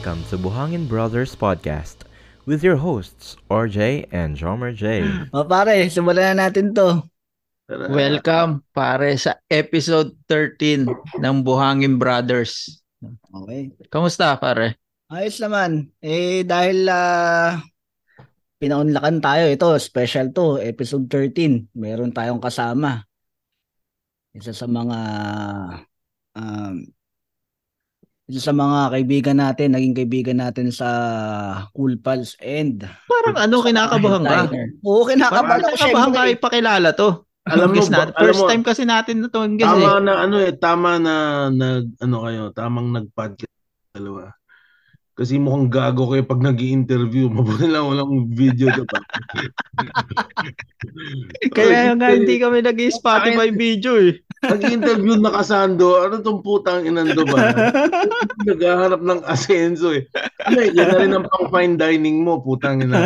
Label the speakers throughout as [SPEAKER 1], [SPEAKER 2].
[SPEAKER 1] Welcome to Buhangin Brothers Podcast with your hosts, RJ and Jomer J.
[SPEAKER 2] O pare, simulan na natin to.
[SPEAKER 3] Welcome pare sa episode 13 ng Buhangin Brothers.
[SPEAKER 2] Okay.
[SPEAKER 3] Kamusta pare?
[SPEAKER 2] Ayos naman. Eh, dahil uh, pinaunlakan tayo, ito, special to, episode 13. Meron tayong kasama. Isa sa mga um, isa sa mga kaibigan natin, naging kaibigan natin sa Cool Pals and
[SPEAKER 3] Parang ano, kinakabahan ka?
[SPEAKER 2] Oo, kinakabahan ako
[SPEAKER 3] kinakabahan ka ipakilala to.
[SPEAKER 4] Alam mo,
[SPEAKER 3] natin.
[SPEAKER 4] alam
[SPEAKER 3] First
[SPEAKER 4] mo,
[SPEAKER 3] time kasi natin na to
[SPEAKER 4] tama
[SPEAKER 3] eh.
[SPEAKER 4] na ano eh, tama na nag ano kayo, tamang nag-podcast dalawa. Kasi mukhang gago kayo pag nag interview Mabuti lang walang video to pa.
[SPEAKER 3] Kaya nga hindi kami nag-Spotify video eh.
[SPEAKER 4] Nag-interview na kasando, ano tong putang inando ba? Naghahanap ng asenso eh. Ano eh, yan na rin ang pang fine dining mo, putang ina.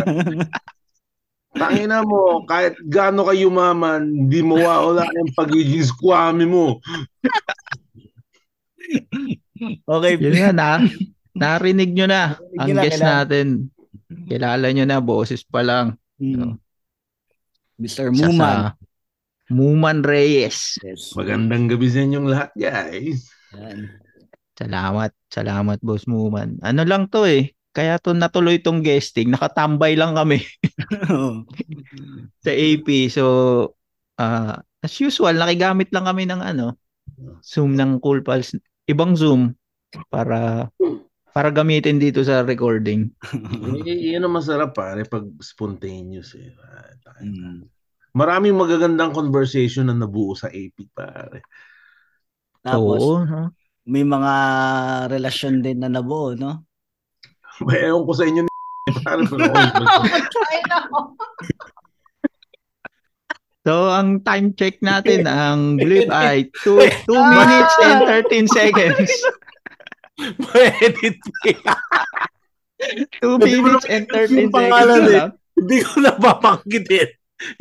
[SPEAKER 4] Tangina mo, kahit gaano ka yumaman, hindi mo wala yung pagiging squammy mo.
[SPEAKER 2] Okay.
[SPEAKER 3] Yun nga na. Narinig nyo na ang
[SPEAKER 2] Kilala,
[SPEAKER 3] guest
[SPEAKER 2] kilala.
[SPEAKER 3] natin. Kilala nyo na, boses pa lang.
[SPEAKER 2] Hmm. Mr.
[SPEAKER 3] Siya
[SPEAKER 2] Muman.
[SPEAKER 3] Muman Reyes.
[SPEAKER 2] Yes.
[SPEAKER 4] Magandang gabi sa inyong lahat, guys.
[SPEAKER 2] Yan.
[SPEAKER 3] Salamat. Salamat, Boss Muman. Ano lang to eh. Kaya to natuloy tong guesting. Nakatambay lang kami sa AP. So, ah as usual, nakigamit lang kami ng ano, Zoom ng Cool Pals. Ibang Zoom para para gamitin dito sa recording.
[SPEAKER 4] Y- yan ang masarap pare pag spontaneous eh. Ah.
[SPEAKER 2] Hmm.
[SPEAKER 4] Maraming magagandang conversation na nabuo sa AP pare.
[SPEAKER 2] Tapos,
[SPEAKER 3] Oo. no?
[SPEAKER 2] may mga relasyon din na nabuo, no?
[SPEAKER 4] Ewan ko sa inyo ni pare
[SPEAKER 3] So, ang time check natin, ang blip ay 2 minutes and 13 seconds.
[SPEAKER 4] Edit
[SPEAKER 3] 2 minutes and 13
[SPEAKER 4] Yung pangalan
[SPEAKER 3] seconds
[SPEAKER 4] eh.
[SPEAKER 3] lang.
[SPEAKER 4] Hindi ko napapanggitin.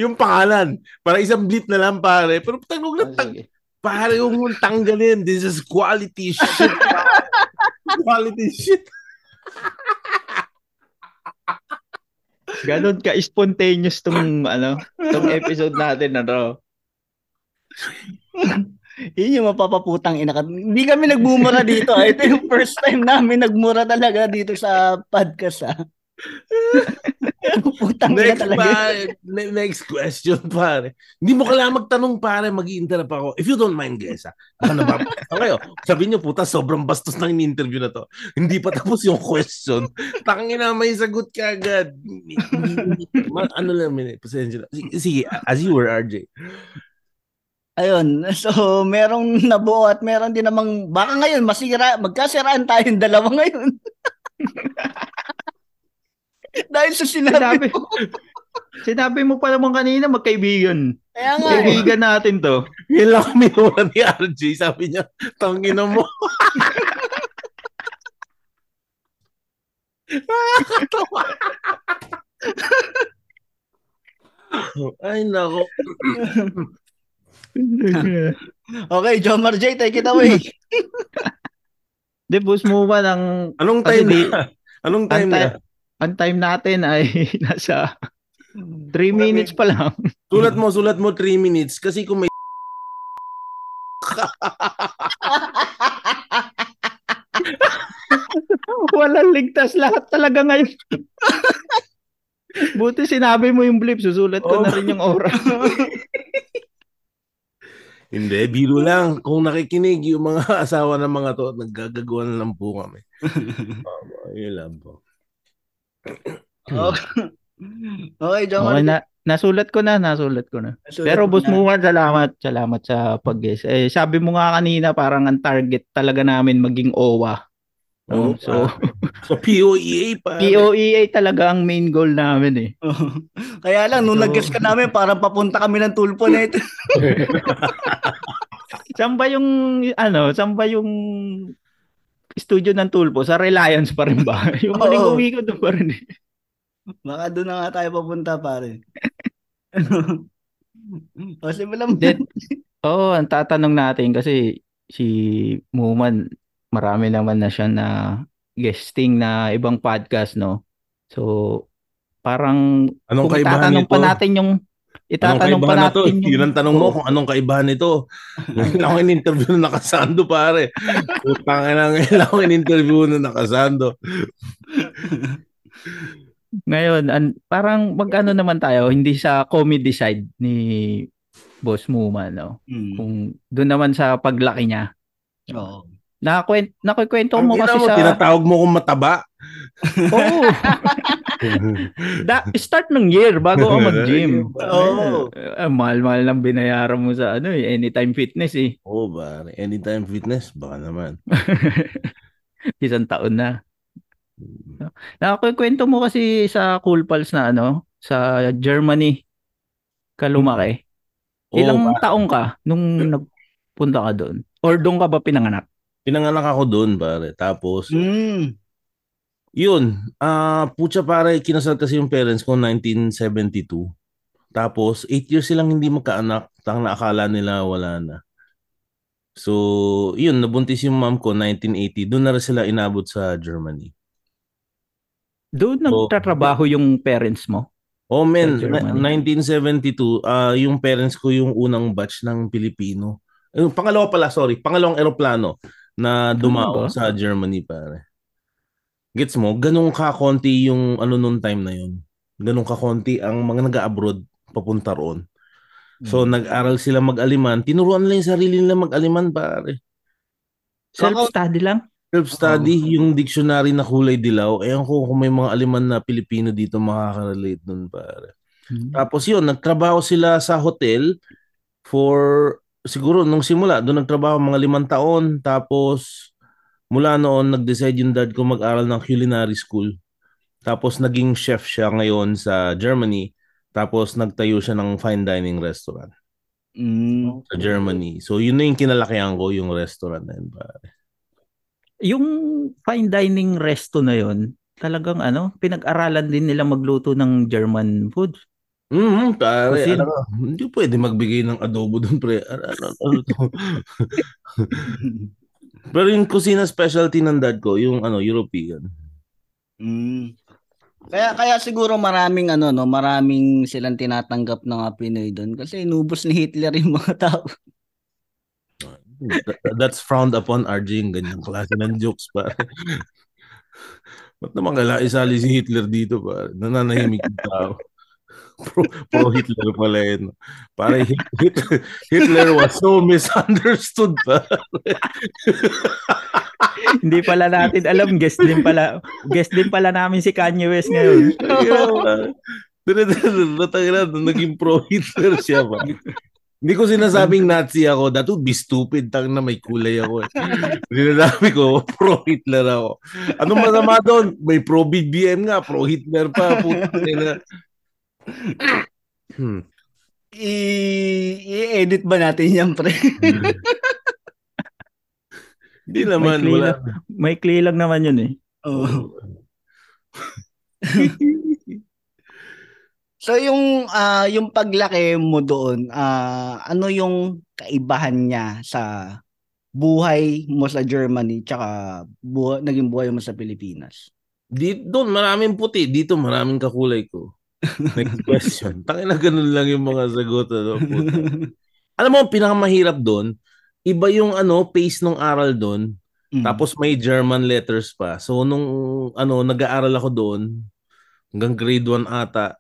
[SPEAKER 4] Yung pangalan. Para isang blip na lang pare. Pero tanong na
[SPEAKER 3] Oh,
[SPEAKER 4] tang pare yung tanggalin. This is quality shit. quality shit.
[SPEAKER 3] Ganon ka spontaneous tong ano, tong episode natin na to.
[SPEAKER 2] Yun yung mapapaputang ina. Hindi kami nagmumura dito. ah. Ito yung first time namin nagmura talaga dito sa podcast. Ah. Putang
[SPEAKER 4] Next,
[SPEAKER 2] talaga.
[SPEAKER 4] pare, ne- next question, pare. Hindi mo kailangan magtanong, pare. mag interrupt ako. If you don't mind, guys, ha? Baka nababasa kayo. Sabihin nyo, puta, sobrang bastos ng in-interview na to. Hindi pa tapos yung question. Tangin na, may sagot ka agad. Ano lang, minute, pasensya. Sige, sige, as you were, RJ.
[SPEAKER 2] Ayun. So, merong nabuo at meron din namang, baka ngayon, masira, magkasiraan tayong dalawa ngayon. Dahil sa sinabi
[SPEAKER 3] Sinabi,
[SPEAKER 2] ko.
[SPEAKER 3] sinabi mo pa naman kanina magkaibigan.
[SPEAKER 2] Kaya nga, eh.
[SPEAKER 3] Kaibigan natin to.
[SPEAKER 4] Yun lang kami nula ni RJ. Sabi niya, tangin mo. Ay, nako.
[SPEAKER 2] Okay, Jomar J, take it away.
[SPEAKER 3] Di, boss mo ba ng
[SPEAKER 4] Anong time
[SPEAKER 3] di-
[SPEAKER 4] na? Anong time
[SPEAKER 3] ang,
[SPEAKER 4] na?
[SPEAKER 3] ang time natin ay nasa 3 minutes pa lang.
[SPEAKER 4] Sulat mo, sulat mo 3 minutes. Kasi kung may
[SPEAKER 3] Walang ligtas lahat talaga ngayon. Buti sinabi mo yung blip, susulat ko
[SPEAKER 4] Oh.
[SPEAKER 3] na rin yung oras.
[SPEAKER 4] Hindi, biro lang. Kung nakikinig yung mga asawa ng mga to, naggagagawa na lang po kami. Um, yun lang po.
[SPEAKER 2] okay, okay Jomar
[SPEAKER 3] Okay na, nasulat ko na, nasulat ko na.
[SPEAKER 2] Sulat
[SPEAKER 3] Pero
[SPEAKER 2] mo
[SPEAKER 3] boss
[SPEAKER 2] na.
[SPEAKER 3] Muwan, salamat. Salamat sa pag-guess. Eh, sabi mo nga kanina, parang ang target talaga namin maging OWA.
[SPEAKER 4] Oh,
[SPEAKER 3] No? So,
[SPEAKER 4] So, POEA pa.
[SPEAKER 3] POEA talaga ang main goal namin eh.
[SPEAKER 2] Kaya lang, nung
[SPEAKER 3] So-
[SPEAKER 2] nag-guess ka namin, parang papunta kami ng tulpo na ito.
[SPEAKER 3] Saan ba yung, ano, saan ba yung studio ng Tulpo? Sa Reliance pa rin ba? yung
[SPEAKER 2] Oo.
[SPEAKER 3] maling uwi ko doon pa rin eh.
[SPEAKER 2] Baka doon na nga tayo papunta, pare. o, simulan mo.
[SPEAKER 3] Oo, ang tatanong natin kasi si Muman, marami naman na siya na guesting na ibang podcast, no? So, parang
[SPEAKER 4] Anong
[SPEAKER 3] kung
[SPEAKER 4] nito?
[SPEAKER 3] pa natin yung
[SPEAKER 4] Anong
[SPEAKER 3] itatanong pa
[SPEAKER 4] kaibahan na to?
[SPEAKER 3] natin yung
[SPEAKER 4] Yun ang tanong mo kung anong kaibahan nito. Ngayon ako in-interview na nakasando, pare. Putang ina, ngayon ako in-interview na nakasando.
[SPEAKER 3] Ngayon, an, parang mag-ano naman tayo, hindi sa comedy side ni Boss Muma, no?
[SPEAKER 2] Mm.
[SPEAKER 3] Kung doon naman sa paglaki niya.
[SPEAKER 2] Oo.
[SPEAKER 3] Nakakwent, nakikwento mo kasi
[SPEAKER 4] mo,
[SPEAKER 3] sa...
[SPEAKER 4] tinatawag mo kong mataba.
[SPEAKER 3] Oo. da, start ng year bago ako mag-gym.
[SPEAKER 2] Oo.
[SPEAKER 3] Eh, mahal-mahal lang binayaran mo sa ano eh, anytime fitness eh.
[SPEAKER 4] Oo, oh, pare. Anytime fitness, baka naman.
[SPEAKER 3] Isang taon na. Nakakwento mo kasi sa Cool Pals na ano, sa Germany ka lumaki. Ilang
[SPEAKER 4] pare.
[SPEAKER 3] taong ka nung nagpunta ka doon? Or doon ka ba pinanganak?
[SPEAKER 4] Pinanganak ako doon, pare. Tapos,
[SPEAKER 2] Mm.
[SPEAKER 4] yun. Ah, putya pare, kinasal kasi yung parents ko 1972. Tapos, 8 years silang hindi magkaanak. Tang naakala nila wala na. So, yun, nabuntis yung mom ko 1980. Doon na rin sila inabot sa Germany.
[SPEAKER 3] Doon
[SPEAKER 4] Oo.
[SPEAKER 3] nagtatrabaho yung parents mo?
[SPEAKER 4] Oh na- 1972, ah yung parents ko yung unang batch ng Pilipino. Yung pangalawa pala, sorry, pangalawang eroplano na dumao sa Germany pare. Gets mo? Ganun ka konti yung ano nung time na yun. Ganun ka konti ang mga nag-abroad papunta roon. So nag-aral sila mag-aliman. Tinuruan nila yung sarili nila mag-aliman pare.
[SPEAKER 3] Self-study lang?
[SPEAKER 4] Self-study, yung dictionary na kulay dilaw. Ewan ko kung may mga aliman na Pilipino dito makaka-relate nun pare. Tapos yun, nagtrabaho sila sa hotel for siguro nung simula, doon nagtrabaho mga limang taon. Tapos mula noon, nag-decide yung dad ko mag-aral ng culinary school. Tapos naging chef siya ngayon sa Germany. Tapos nagtayo siya ng fine dining restaurant
[SPEAKER 2] Mm.
[SPEAKER 4] sa Germany. So yun na yung kinalakihan ko, yung restaurant na yun. pare.
[SPEAKER 3] Yung fine dining resto na yon talagang ano, pinag-aralan din nila magluto ng German food.
[SPEAKER 4] Mm, pare,
[SPEAKER 3] Cuisine.
[SPEAKER 4] alam mo, hindi pwede magbigay ng adobo doon, pre. Ano, ano, ano to? Pero yung kusina specialty ng dad ko, yung ano, European.
[SPEAKER 2] Mm. Kaya kaya siguro maraming ano no, maraming silang tinatanggap ng mga Pinoy doon kasi inubos ni Hitler yung mga tao.
[SPEAKER 4] That- that's frowned upon RJ yung ganyang klase ng jokes pa. Ba't naman kailangan isali si Hitler dito pa? Nananahimik yung tao. Pro, pro Hitler pala yun. Para Hit- Hit- Hitler was so misunderstood pa.
[SPEAKER 3] Hindi pala natin alam, guest din pala. Guest din pala namin si Kanye West ngayon.
[SPEAKER 4] Natangina, naging pro Hitler siya pa. Hindi ko sinasabing Nazi ako. That would be stupid. Tang na may kulay ako. Eh. Sinasabi ko, pro Hitler ako. Anong masama doon? May pro BBM nga, pro Hitler pa. Putang ina. Hmm.
[SPEAKER 2] I- i-edit ba natin yan, pre?
[SPEAKER 4] Hindi naman,
[SPEAKER 3] May
[SPEAKER 4] wala.
[SPEAKER 3] May clay lang naman yun eh.
[SPEAKER 2] Oo. So yung ah yung paglaki mo doon, ah ano yung kaibahan niya sa buhay mo sa Germany tsaka buhay, naging buhay mo sa Pilipinas?
[SPEAKER 4] Di, doon, maraming puti. Dito, maraming kakulay ko. Next question. Tangin na ganun lang yung mga sagot. Ano, puta. Alam mo, ang pinakamahirap doon, iba yung ano, pace ng aral doon.
[SPEAKER 2] Mm.
[SPEAKER 4] Tapos may German letters pa. So nung ano, nag-aaral ako doon, hanggang grade 1 ata,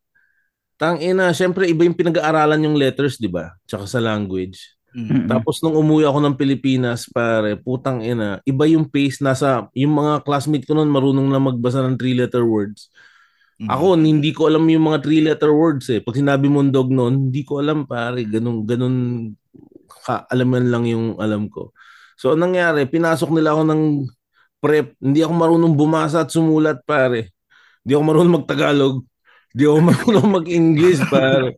[SPEAKER 4] tang ina, syempre iba yung pinag-aaralan yung letters, di ba? Tsaka sa language.
[SPEAKER 2] Mm.
[SPEAKER 4] Tapos nung umuwi ako ng Pilipinas, pare, putang ina, iba yung pace nasa, yung mga classmate ko noon marunong na magbasa ng three-letter words.
[SPEAKER 2] Mm.
[SPEAKER 4] Ako, hindi ko alam yung mga three-letter words eh. Pag sinabi mong dog noon, hindi ko alam pare, ganun, ganun, ka, alaman lang yung alam ko. So, anong nangyari, pinasok nila ako ng prep, hindi ako marunong bumasa at sumulat pare. Hindi ako marunong mag-Tagalog. Hindi ako marunong mag-English pare.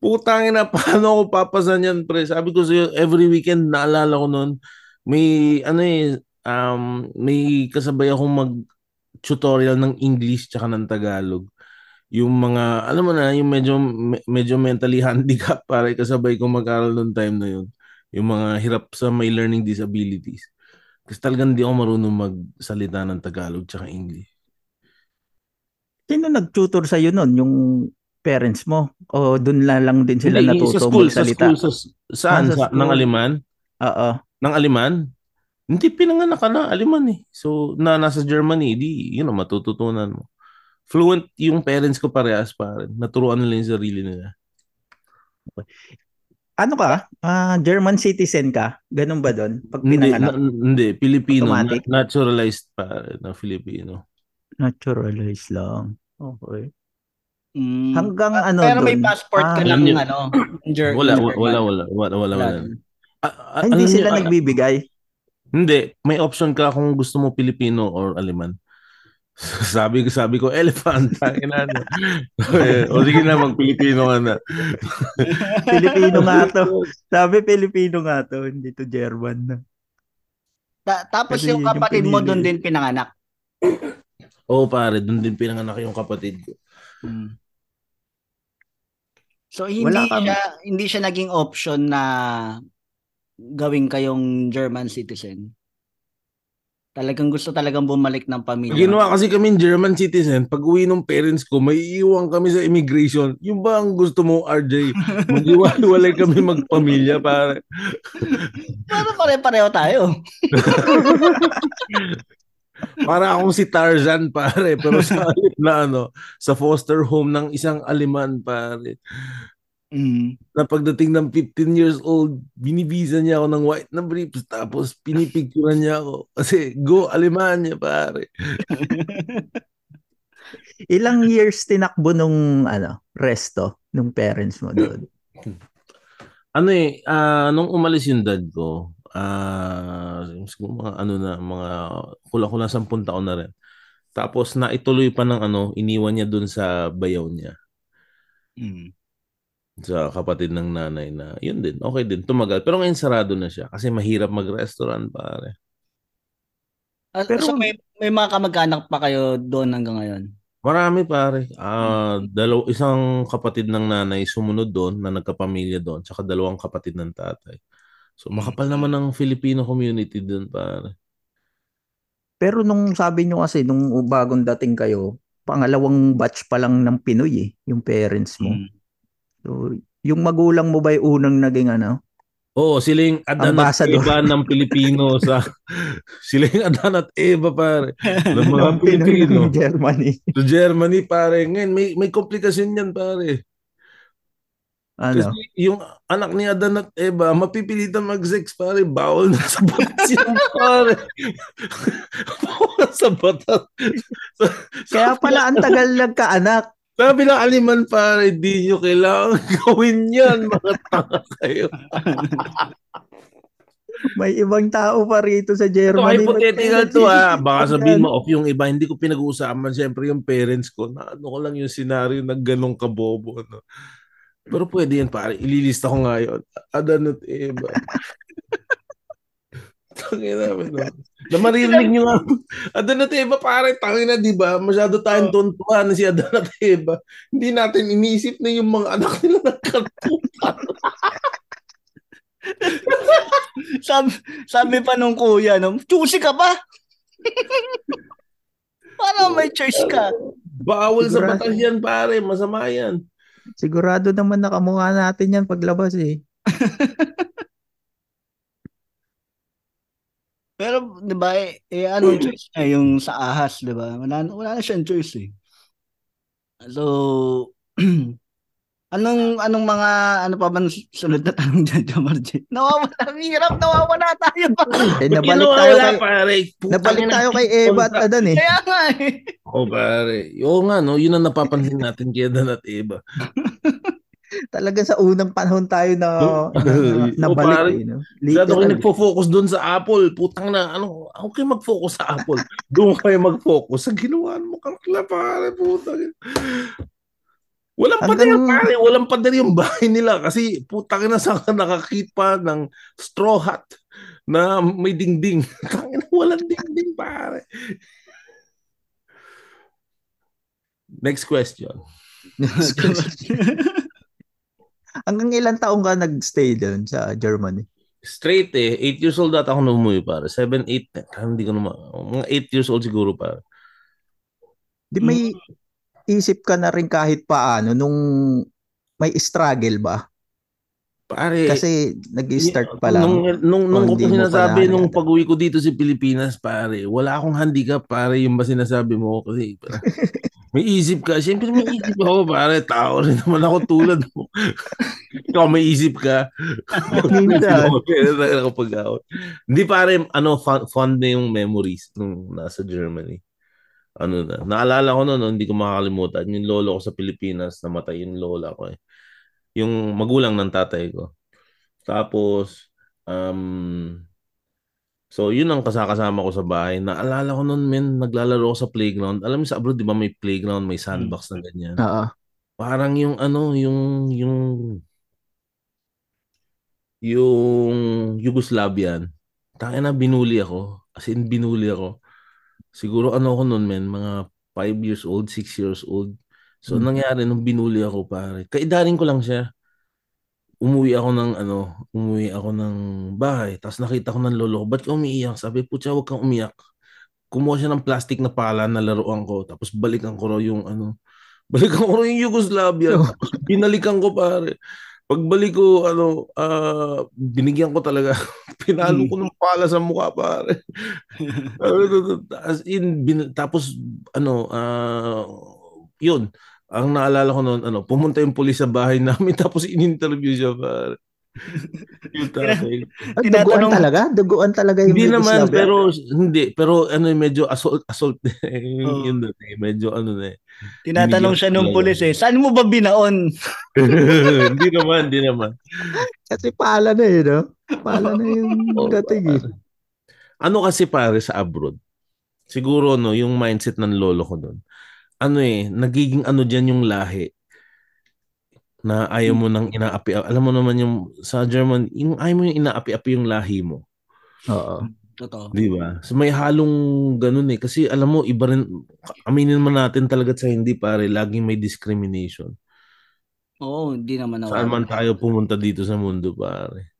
[SPEAKER 4] Putangin na, paano ako papasan yan, pre? Sabi ko sa'yo, every weekend, naalala ko noon, may, ano eh, um, may kasabay akong mag-tutorial ng English tsaka ng Tagalog. Yung mga, alam mo na, yung medyo, me- medyo mentally handicapped, para kasabay ko mag-aral noong time na yun. Yung mga hirap sa may learning disabilities. Kasi talagang di ako marunong magsalita ng Tagalog tsaka English.
[SPEAKER 3] Sino nag-tutor sa'yo nun? Yung parents mo? O doon na lang din sila
[SPEAKER 4] Hindi,
[SPEAKER 3] natuto
[SPEAKER 4] sa school, sa
[SPEAKER 3] magsalita?
[SPEAKER 4] school, sa, saan?
[SPEAKER 3] Ah, sa
[SPEAKER 4] sa,
[SPEAKER 3] school.
[SPEAKER 4] ng Aliman?
[SPEAKER 3] Oo.
[SPEAKER 4] Ng Aliman? Hindi, pinanganak ka na, Aliman eh. So, na nasa Germany, di, you know, matututunan mo. Fluent yung parents ko parehas pa rin. Naturuan nila yung sarili nila.
[SPEAKER 3] Ano ka? Ah, German citizen ka? Ganun ba doon? Pag
[SPEAKER 4] Hindi,
[SPEAKER 3] pinanganak?
[SPEAKER 4] na, hindi, Filipino.
[SPEAKER 3] Automatic?
[SPEAKER 4] na- naturalized pa rin na Filipino.
[SPEAKER 3] Naturalized lang. Okay.
[SPEAKER 2] Mm.
[SPEAKER 3] Hanggang ano
[SPEAKER 2] Pero may
[SPEAKER 3] dun?
[SPEAKER 2] passport ka
[SPEAKER 3] Ah,
[SPEAKER 2] lang
[SPEAKER 4] yun.
[SPEAKER 2] ano. Ger-
[SPEAKER 4] Wala,
[SPEAKER 2] German.
[SPEAKER 4] wala, wala, wala, wala, wala.
[SPEAKER 2] Wala.
[SPEAKER 4] Ah, ah,
[SPEAKER 3] hindi sila
[SPEAKER 4] niyo, ah,
[SPEAKER 3] nagbibigay.
[SPEAKER 4] Hindi, may option ka kung gusto mo Pilipino or Aliman. Sabi ko, sabi ko, elephant. Ano. o sige na, mag-Pilipino ka na.
[SPEAKER 3] Pilipino nga to. Sabi Pilipino nga to, hindi to German na.
[SPEAKER 2] Ta- tapos
[SPEAKER 3] Kasi
[SPEAKER 2] yung
[SPEAKER 3] yun yung
[SPEAKER 2] kapatid mo doon din pinanganak.
[SPEAKER 4] Oo, pare, doon din pinanganak yung kapatid ko.
[SPEAKER 2] Mm. So hindi
[SPEAKER 3] Wala
[SPEAKER 2] siya hindi siya naging option na gawin kayong German citizen. Talagang gusto talagang bumalik ng pamilya.
[SPEAKER 4] Ginawa kasi kami German citizen, pag uwi ng parents ko, may iiwan kami sa immigration. Yung ba ang gusto mo, RJ? Mag-iwalay kami magpamilya, pare.
[SPEAKER 2] Pero pare-pareho tayo.
[SPEAKER 4] Para akong si Tarzan, pare. Pero sa na ano, sa foster home ng isang Aliman, pare.
[SPEAKER 2] Mm.
[SPEAKER 4] na pagdating ng 15 years old, binibisa niya ako ng white na briefs tapos pinipicturean niya ako. Kasi go Alemanya, pare.
[SPEAKER 3] Ilang years tinakbo nung ano, resto nung parents mo doon?
[SPEAKER 4] Ano eh, ah, nung umalis yung dad ko, ah, siguro mga ano na, mga kula-kula 10 taon na rin. Tapos naituloy pa ng ano, iniwan niya dun sa bayaw niya.
[SPEAKER 2] Mm.
[SPEAKER 4] Sa kapatid ng nanay na yun din, okay din, tumagal. Pero ngayon sarado na siya kasi mahirap mag-restaurant, pare.
[SPEAKER 2] Ah,
[SPEAKER 3] Pero-
[SPEAKER 2] so may may mga kamag-anak pa kayo doon hanggang ngayon.
[SPEAKER 4] Marami pare. Ah, dalaw isang kapatid ng nanay sumunod doon na nagkapamilya doon, tsaka dalawang kapatid ng tatay. So makapal naman ng Filipino community doon pare.
[SPEAKER 3] Pero nung sabi nyo kasi, nung bagong dating kayo, pangalawang batch pa lang ng Pinoy eh, yung parents mo.
[SPEAKER 2] Mm.
[SPEAKER 3] So, yung magulang mo ba yung unang naging ano?
[SPEAKER 4] Oo, sila yung Adan at. Eva ng Pilipino sa sila yung Adan at Eva pare. Ng mga Pilipino.
[SPEAKER 3] ng Germany.
[SPEAKER 4] Sa Germany pare. Ngayon may may komplikasyon yan pare.
[SPEAKER 3] Ano?
[SPEAKER 4] Kasi yung anak ni Adan at Eva, mapipilitan mag-sex pare, bawal na sa batas yan pare. bawal sa batas.
[SPEAKER 3] Kaya pala ang tagal nagkaanak.
[SPEAKER 4] Sabi ng aliman pare, di nyo kailangan gawin yan, mga tanga kayo.
[SPEAKER 3] May ibang tao pa rito sa
[SPEAKER 4] Ito,
[SPEAKER 3] Germany.
[SPEAKER 4] hypothetical
[SPEAKER 3] Nag-
[SPEAKER 4] to ha. Baka sabihin mo, of yung iba, hindi ko pinag-uusapan. Siyempre yung parents ko, na ano ko lang yung senaryo na ganong kabobo. No? Pero pwede yan pare. Ililista ko nga yun. Adan at Eva. Tangin namin. Na maririnig nyo nga. Adan at Eva pare. Tangin na di ba? Masyado tayong tuntuhan na si Adan at Eva. Hindi natin inisip na yung mga anak nila nagkatupan.
[SPEAKER 2] sabi, sabi pa nung kuya, no, choosy ka pa. Para may choice ka.
[SPEAKER 4] Bawal sa
[SPEAKER 3] Sigurado.
[SPEAKER 4] batas yan pare. Masama yan.
[SPEAKER 3] Sigurado naman nakamukha natin yan paglabas eh.
[SPEAKER 2] Pero, di ba, eh, eh anong choice niya yung sa ahas, di ba? Wala, wala na siyang choice eh. So, anong anong mga ano pa ba sunod na tanong dyan, Jamar J? Nawawala, ang hirap, nawawala tayo pa.
[SPEAKER 3] Eh, nabalik tayo kay,
[SPEAKER 4] pare?
[SPEAKER 3] Nabalik tayo kay Eva at Adan eh.
[SPEAKER 2] Kaya nga eh.
[SPEAKER 4] Oh, pare. Oo nga, no? Yun ang napapansin natin kay Dan at Eva.
[SPEAKER 3] Talaga sa unang panahon tayo na, na, na
[SPEAKER 4] Oh,
[SPEAKER 3] nabalik
[SPEAKER 4] pare.
[SPEAKER 3] eh. No?
[SPEAKER 4] Masyado kayo
[SPEAKER 3] Literal.
[SPEAKER 4] nagfo-focus doon sa Apple. Putang na, ano, ako kayo mag-focus sa Apple. Doon kayo mag-focus sa ginawa mo kakla, pare. Putang. Walang pader,
[SPEAKER 3] Hanggang-
[SPEAKER 4] pare. Walang pader yung bahay nila. Kasi putang na sa nakakita ng straw hat na may dingding. Tangina, walang dingding, pare. Next question.
[SPEAKER 3] Hanggang ilang taong ka nag-stay doon sa Germany?
[SPEAKER 4] Straight eh. 8 years old ata ako nung umuwi pare. 7, 8, hindi ko naman. Mga 8 years old siguro pare.
[SPEAKER 3] Di may isip ka na rin kahit paano nung may struggle ba?
[SPEAKER 4] Pare,
[SPEAKER 3] Kasi nag-start pa lang.
[SPEAKER 4] Nung, nung, nung ko sinasabi, nung pag-uwi ko dito sa Pilipinas, pare, wala akong handicap, pare, yung ba sinasabi mo kasi pare, may isip ka. Siyempre may isip ako, pare, tao rin naman ako tulad mo. Ikaw may isip ka. Nakapag-out. Hindi pare, ano, fun, fun na yung memories nung nasa Germany. Ano na, naalala ko noon, hindi ko makakalimutan, yung lolo ko sa Pilipinas, namatay yung lola ko eh. Yung magulang ng tatay ko. Tapos, um, so yun ang kasakasama ko sa bahay. Naalala ko noon, men, naglalaro ako sa playground. Alam mo sa abroad, di ba may playground, may sandbox na ganyan.
[SPEAKER 3] Oo.
[SPEAKER 4] Parang yung ano, yung, yung, yung Yugoslavian. Tangina na binuli ako. As in, binuli ako. Siguro ano ako noon, men, mga 5 years old, 6 years old. So,
[SPEAKER 3] Hmm.
[SPEAKER 4] nangyari nung binuli ako, pare. Kaidarin ko lang siya. Umuwi ako ng ano, umuwi ako ng bahay. Tapos nakita ko ng lolo ko, ba't ka umiiyak? Sabi, putya, huwag kang umiyak. Kumuha siya ng plastic na pala na laruan ko. Tapos balikan ko raw yung ano, balikan ko raw yung Yugoslavia. Tapos binalikan ko, pare. Pagbalik ko, ano, ah, binigyan ko talaga. Pinalo ko ng pala sa mukha, pare. As in, bin, tapos, ano, ah, yun. Ang naalala ko noon, ano, pumunta yung pulis sa bahay namin tapos in-interview siya, pare. yung tatay.
[SPEAKER 3] Ah, duguan
[SPEAKER 2] Tinatanong-
[SPEAKER 3] talaga? Duguan talaga yung
[SPEAKER 4] Hindi naman,
[SPEAKER 3] Yugoslavia?
[SPEAKER 4] pero, hindi, pero ano, medyo assault, assault,
[SPEAKER 2] Oo.
[SPEAKER 4] yun, doon eh, medyo ano na eh.
[SPEAKER 2] Tinatanong siya nung pulis eh, saan mo ba binaon?
[SPEAKER 4] hindi naman, hindi naman.
[SPEAKER 3] Kasi pala na eh, no? Pala na yung
[SPEAKER 4] Oo,
[SPEAKER 3] dating eh.
[SPEAKER 4] Ano kasi pare sa abroad? Siguro no, yung mindset ng lolo ko doon. Ano eh, nagiging ano diyan yung lahi na ayaw mo nang inaapi. Alam mo naman yung sa German, yung ayaw mo yung inaapi-api yung lahi mo.
[SPEAKER 3] Oo.
[SPEAKER 2] Totoo.
[SPEAKER 4] Di ba? So may halong ganun eh. Kasi alam mo, iba rin, aminin naman natin talaga sa hindi pare, laging may discrimination.
[SPEAKER 2] Oo, hindi naman ako.
[SPEAKER 4] Saan man tayo pumunta dito sa mundo pare.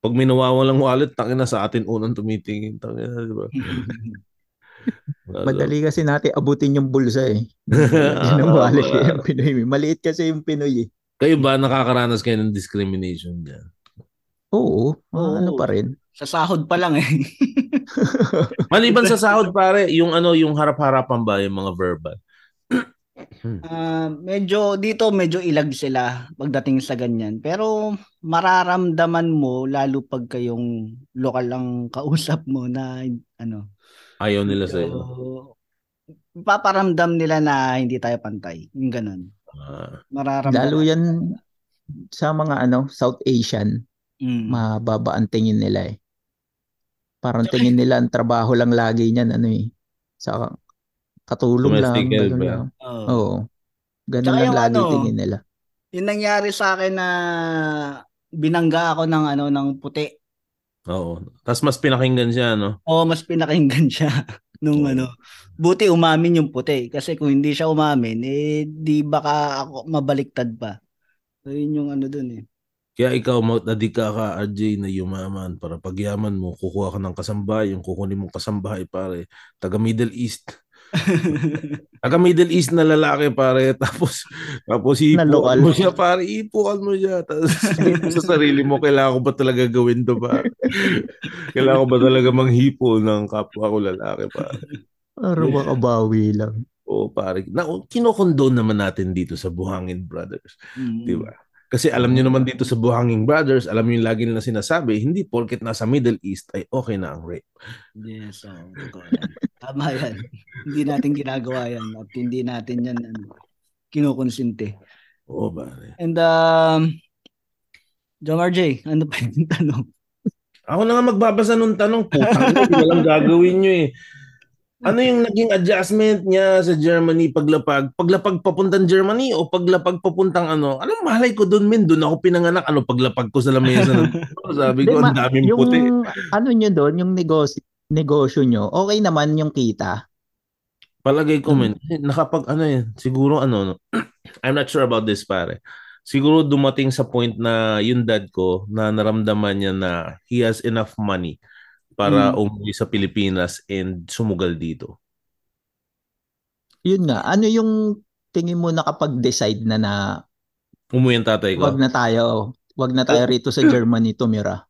[SPEAKER 4] Pag may nawawalang wallet, tangina sa atin unang tumitingin. Tangina, di ba?
[SPEAKER 3] Madali kasi natin abutin yung bulsa eh. Yun ang wallet eh, yung Pinoy. Maliit kasi yung Pinoy eh.
[SPEAKER 4] Kayo ba nakakaranas kayo ng discrimination dyan?
[SPEAKER 3] Oo, mga
[SPEAKER 2] Oo.
[SPEAKER 3] ano pa rin.
[SPEAKER 2] Sa sahod pa lang eh.
[SPEAKER 4] Maliban sa sahod pare, yung ano, yung harap-harapan ba, yung mga verbal?
[SPEAKER 2] Ah, medyo dito medyo ilag sila pagdating sa ganyan. Pero mararamdaman mo lalo pag kayong lokal lang kausap mo na ano.
[SPEAKER 4] Ayaw nila sa iyo.
[SPEAKER 2] So, paparamdam nila na hindi tayo pantay. Yung ganun.
[SPEAKER 4] Ah,
[SPEAKER 2] Mararamdaman.
[SPEAKER 3] Lalo yan sa mga ano, South Asian,
[SPEAKER 2] Mm.
[SPEAKER 3] mababa ang tingin nila eh. Parang tingin nila ang trabaho lang lagi niyan ano eh. Sa katulong lang,
[SPEAKER 4] Domestic help,
[SPEAKER 3] ganun
[SPEAKER 4] eh.
[SPEAKER 3] lang.
[SPEAKER 2] Oo.
[SPEAKER 3] Oo. Ganun
[SPEAKER 2] Tsaka
[SPEAKER 3] lang
[SPEAKER 2] yung
[SPEAKER 3] lagi
[SPEAKER 2] ano,
[SPEAKER 3] tingin nila.
[SPEAKER 2] Yung nangyari sa akin na binangga ako ng ano ng puti.
[SPEAKER 4] Oo. Tapos mas pinakinggan siya, no?
[SPEAKER 2] O mas pinakinggan siya nung
[SPEAKER 4] Oo.
[SPEAKER 2] ano. Buti umamin yung puti kasi kung hindi siya umamin eh di baka ako mabaliktad pa. So yun yung ano dun eh.
[SPEAKER 4] Kaya ikaw, magdadika ka, RJ, na yumaman. Para pagyaman mo, kukuha ka ng kasambahay. Yung kukunin mong kasambahay, pare. Taga Middle East. Taga Middle East na lalaki, pare. Tapos, tapos ipuan mo siya, pare. Ipuan mo siya. Tapos, sa sarili mo, kailangan ko ba talaga gawin to, pare? kailangan ko ba talaga manghipo ng kapwa ko lalaki, pare?
[SPEAKER 3] Para makabawi lang.
[SPEAKER 4] Oo, pare. Na, kinokondone naman natin dito sa Buhangin Brothers.
[SPEAKER 2] Mm.
[SPEAKER 4] Di ba? Kasi alam niyo naman dito sa Buhanging Brothers, alam niyo yung lagi nila sinasabi, hindi porket nasa Middle East ay okay na ang rape.
[SPEAKER 2] Yes, so. Tama yan. hindi natin ginagawa yan at hindi natin yan ano, kinukonsinte.
[SPEAKER 4] Oo, pare.
[SPEAKER 2] And um John RJ, ano pa yung tanong?
[SPEAKER 4] Ako na nga magbabasa nung tanong, putang hindi lang gagawin niyo eh. Ano yung naging adjustment niya sa Germany paglapag? Paglapag papuntang Germany o paglapag papuntang ano? Anong malay ko doon, men? Doon ako pinanganak. Ano paglapag ko sa lamesa? ng- Sabi ko, ang daming
[SPEAKER 3] yung
[SPEAKER 4] puti.
[SPEAKER 3] ano nyo doon, yung negosyo, negosyo nyo, okay naman yung kita.
[SPEAKER 4] Palagay ko, men, nakapag ano yan, siguro ano, no? I'm not sure about this, pare. siguro dumating sa point na yung dad ko na naramdaman niya na he has enough money para
[SPEAKER 2] Mm.
[SPEAKER 4] umuwi sa Pilipinas and sumugal dito.
[SPEAKER 3] Yun nga, ano yung tingin mo nakapag-decide na na
[SPEAKER 4] Umuwi ang tatay ko.
[SPEAKER 3] wag na tayo, wag na tayo rito sa Germany tumira?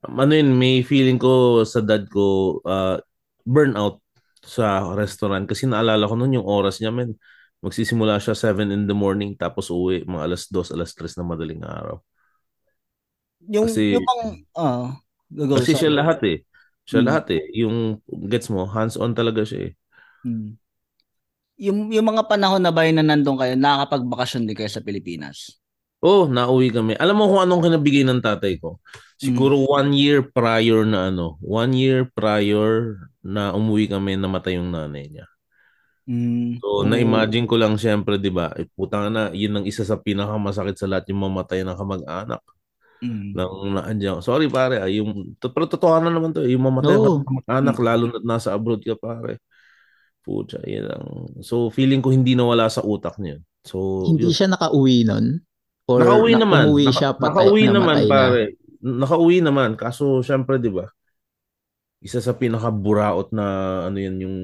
[SPEAKER 4] ano yun, may feeling ko sa dad ko uh, burnout sa restaurant kasi naalala ko noon yung oras niya men magsisimula siya 7 in the morning tapos uwi mga alas 2, alas 3 na madaling araw.
[SPEAKER 2] Yung,
[SPEAKER 4] Kasi-
[SPEAKER 2] yung pang, ah, go,
[SPEAKER 4] Kasi siya lahat eh. Siya
[SPEAKER 2] Hmm.
[SPEAKER 4] lahat eh. Yung gets mo, hands-on talaga siya eh.
[SPEAKER 2] Hmm. Yung, yung mga panahon na ba yun na nandun kayo, nakakapagbakasyon din kayo sa Pilipinas?
[SPEAKER 4] Oh, nauwi kami. Alam mo kung anong kinabigay ng tatay ko? Siguro one year prior na ano, one year prior na umuwi kami, namatay yung nanay niya.
[SPEAKER 2] Hmm.
[SPEAKER 4] So, na-imagine ko lang siyempre, di ba, eh, putang na, yun ang isa sa pinakamasakit sa lahat, yung mamatay ng kamag-anak.
[SPEAKER 2] Hmm.
[SPEAKER 4] Nang naandyan. Sorry pare, ah, yung, to- pero totoo na naman to, eh, yung mamatay
[SPEAKER 3] Oo.
[SPEAKER 4] ng kamag-anak, lalo na nasa abroad ka pare. Pucha, yun ang, so feeling ko hindi nawala sa utak niya. So,
[SPEAKER 3] Hindi
[SPEAKER 4] yun.
[SPEAKER 3] siya nakauwi nun? Or
[SPEAKER 4] nakauwi
[SPEAKER 3] na-
[SPEAKER 4] naman.
[SPEAKER 3] umuwi
[SPEAKER 4] Naka-
[SPEAKER 3] siya patay,
[SPEAKER 4] nakauwi naman
[SPEAKER 3] na?
[SPEAKER 4] pare. Nakauwi naman. Kaso syempre 'di ba? Isa sa pinakaburaot na ano yan yung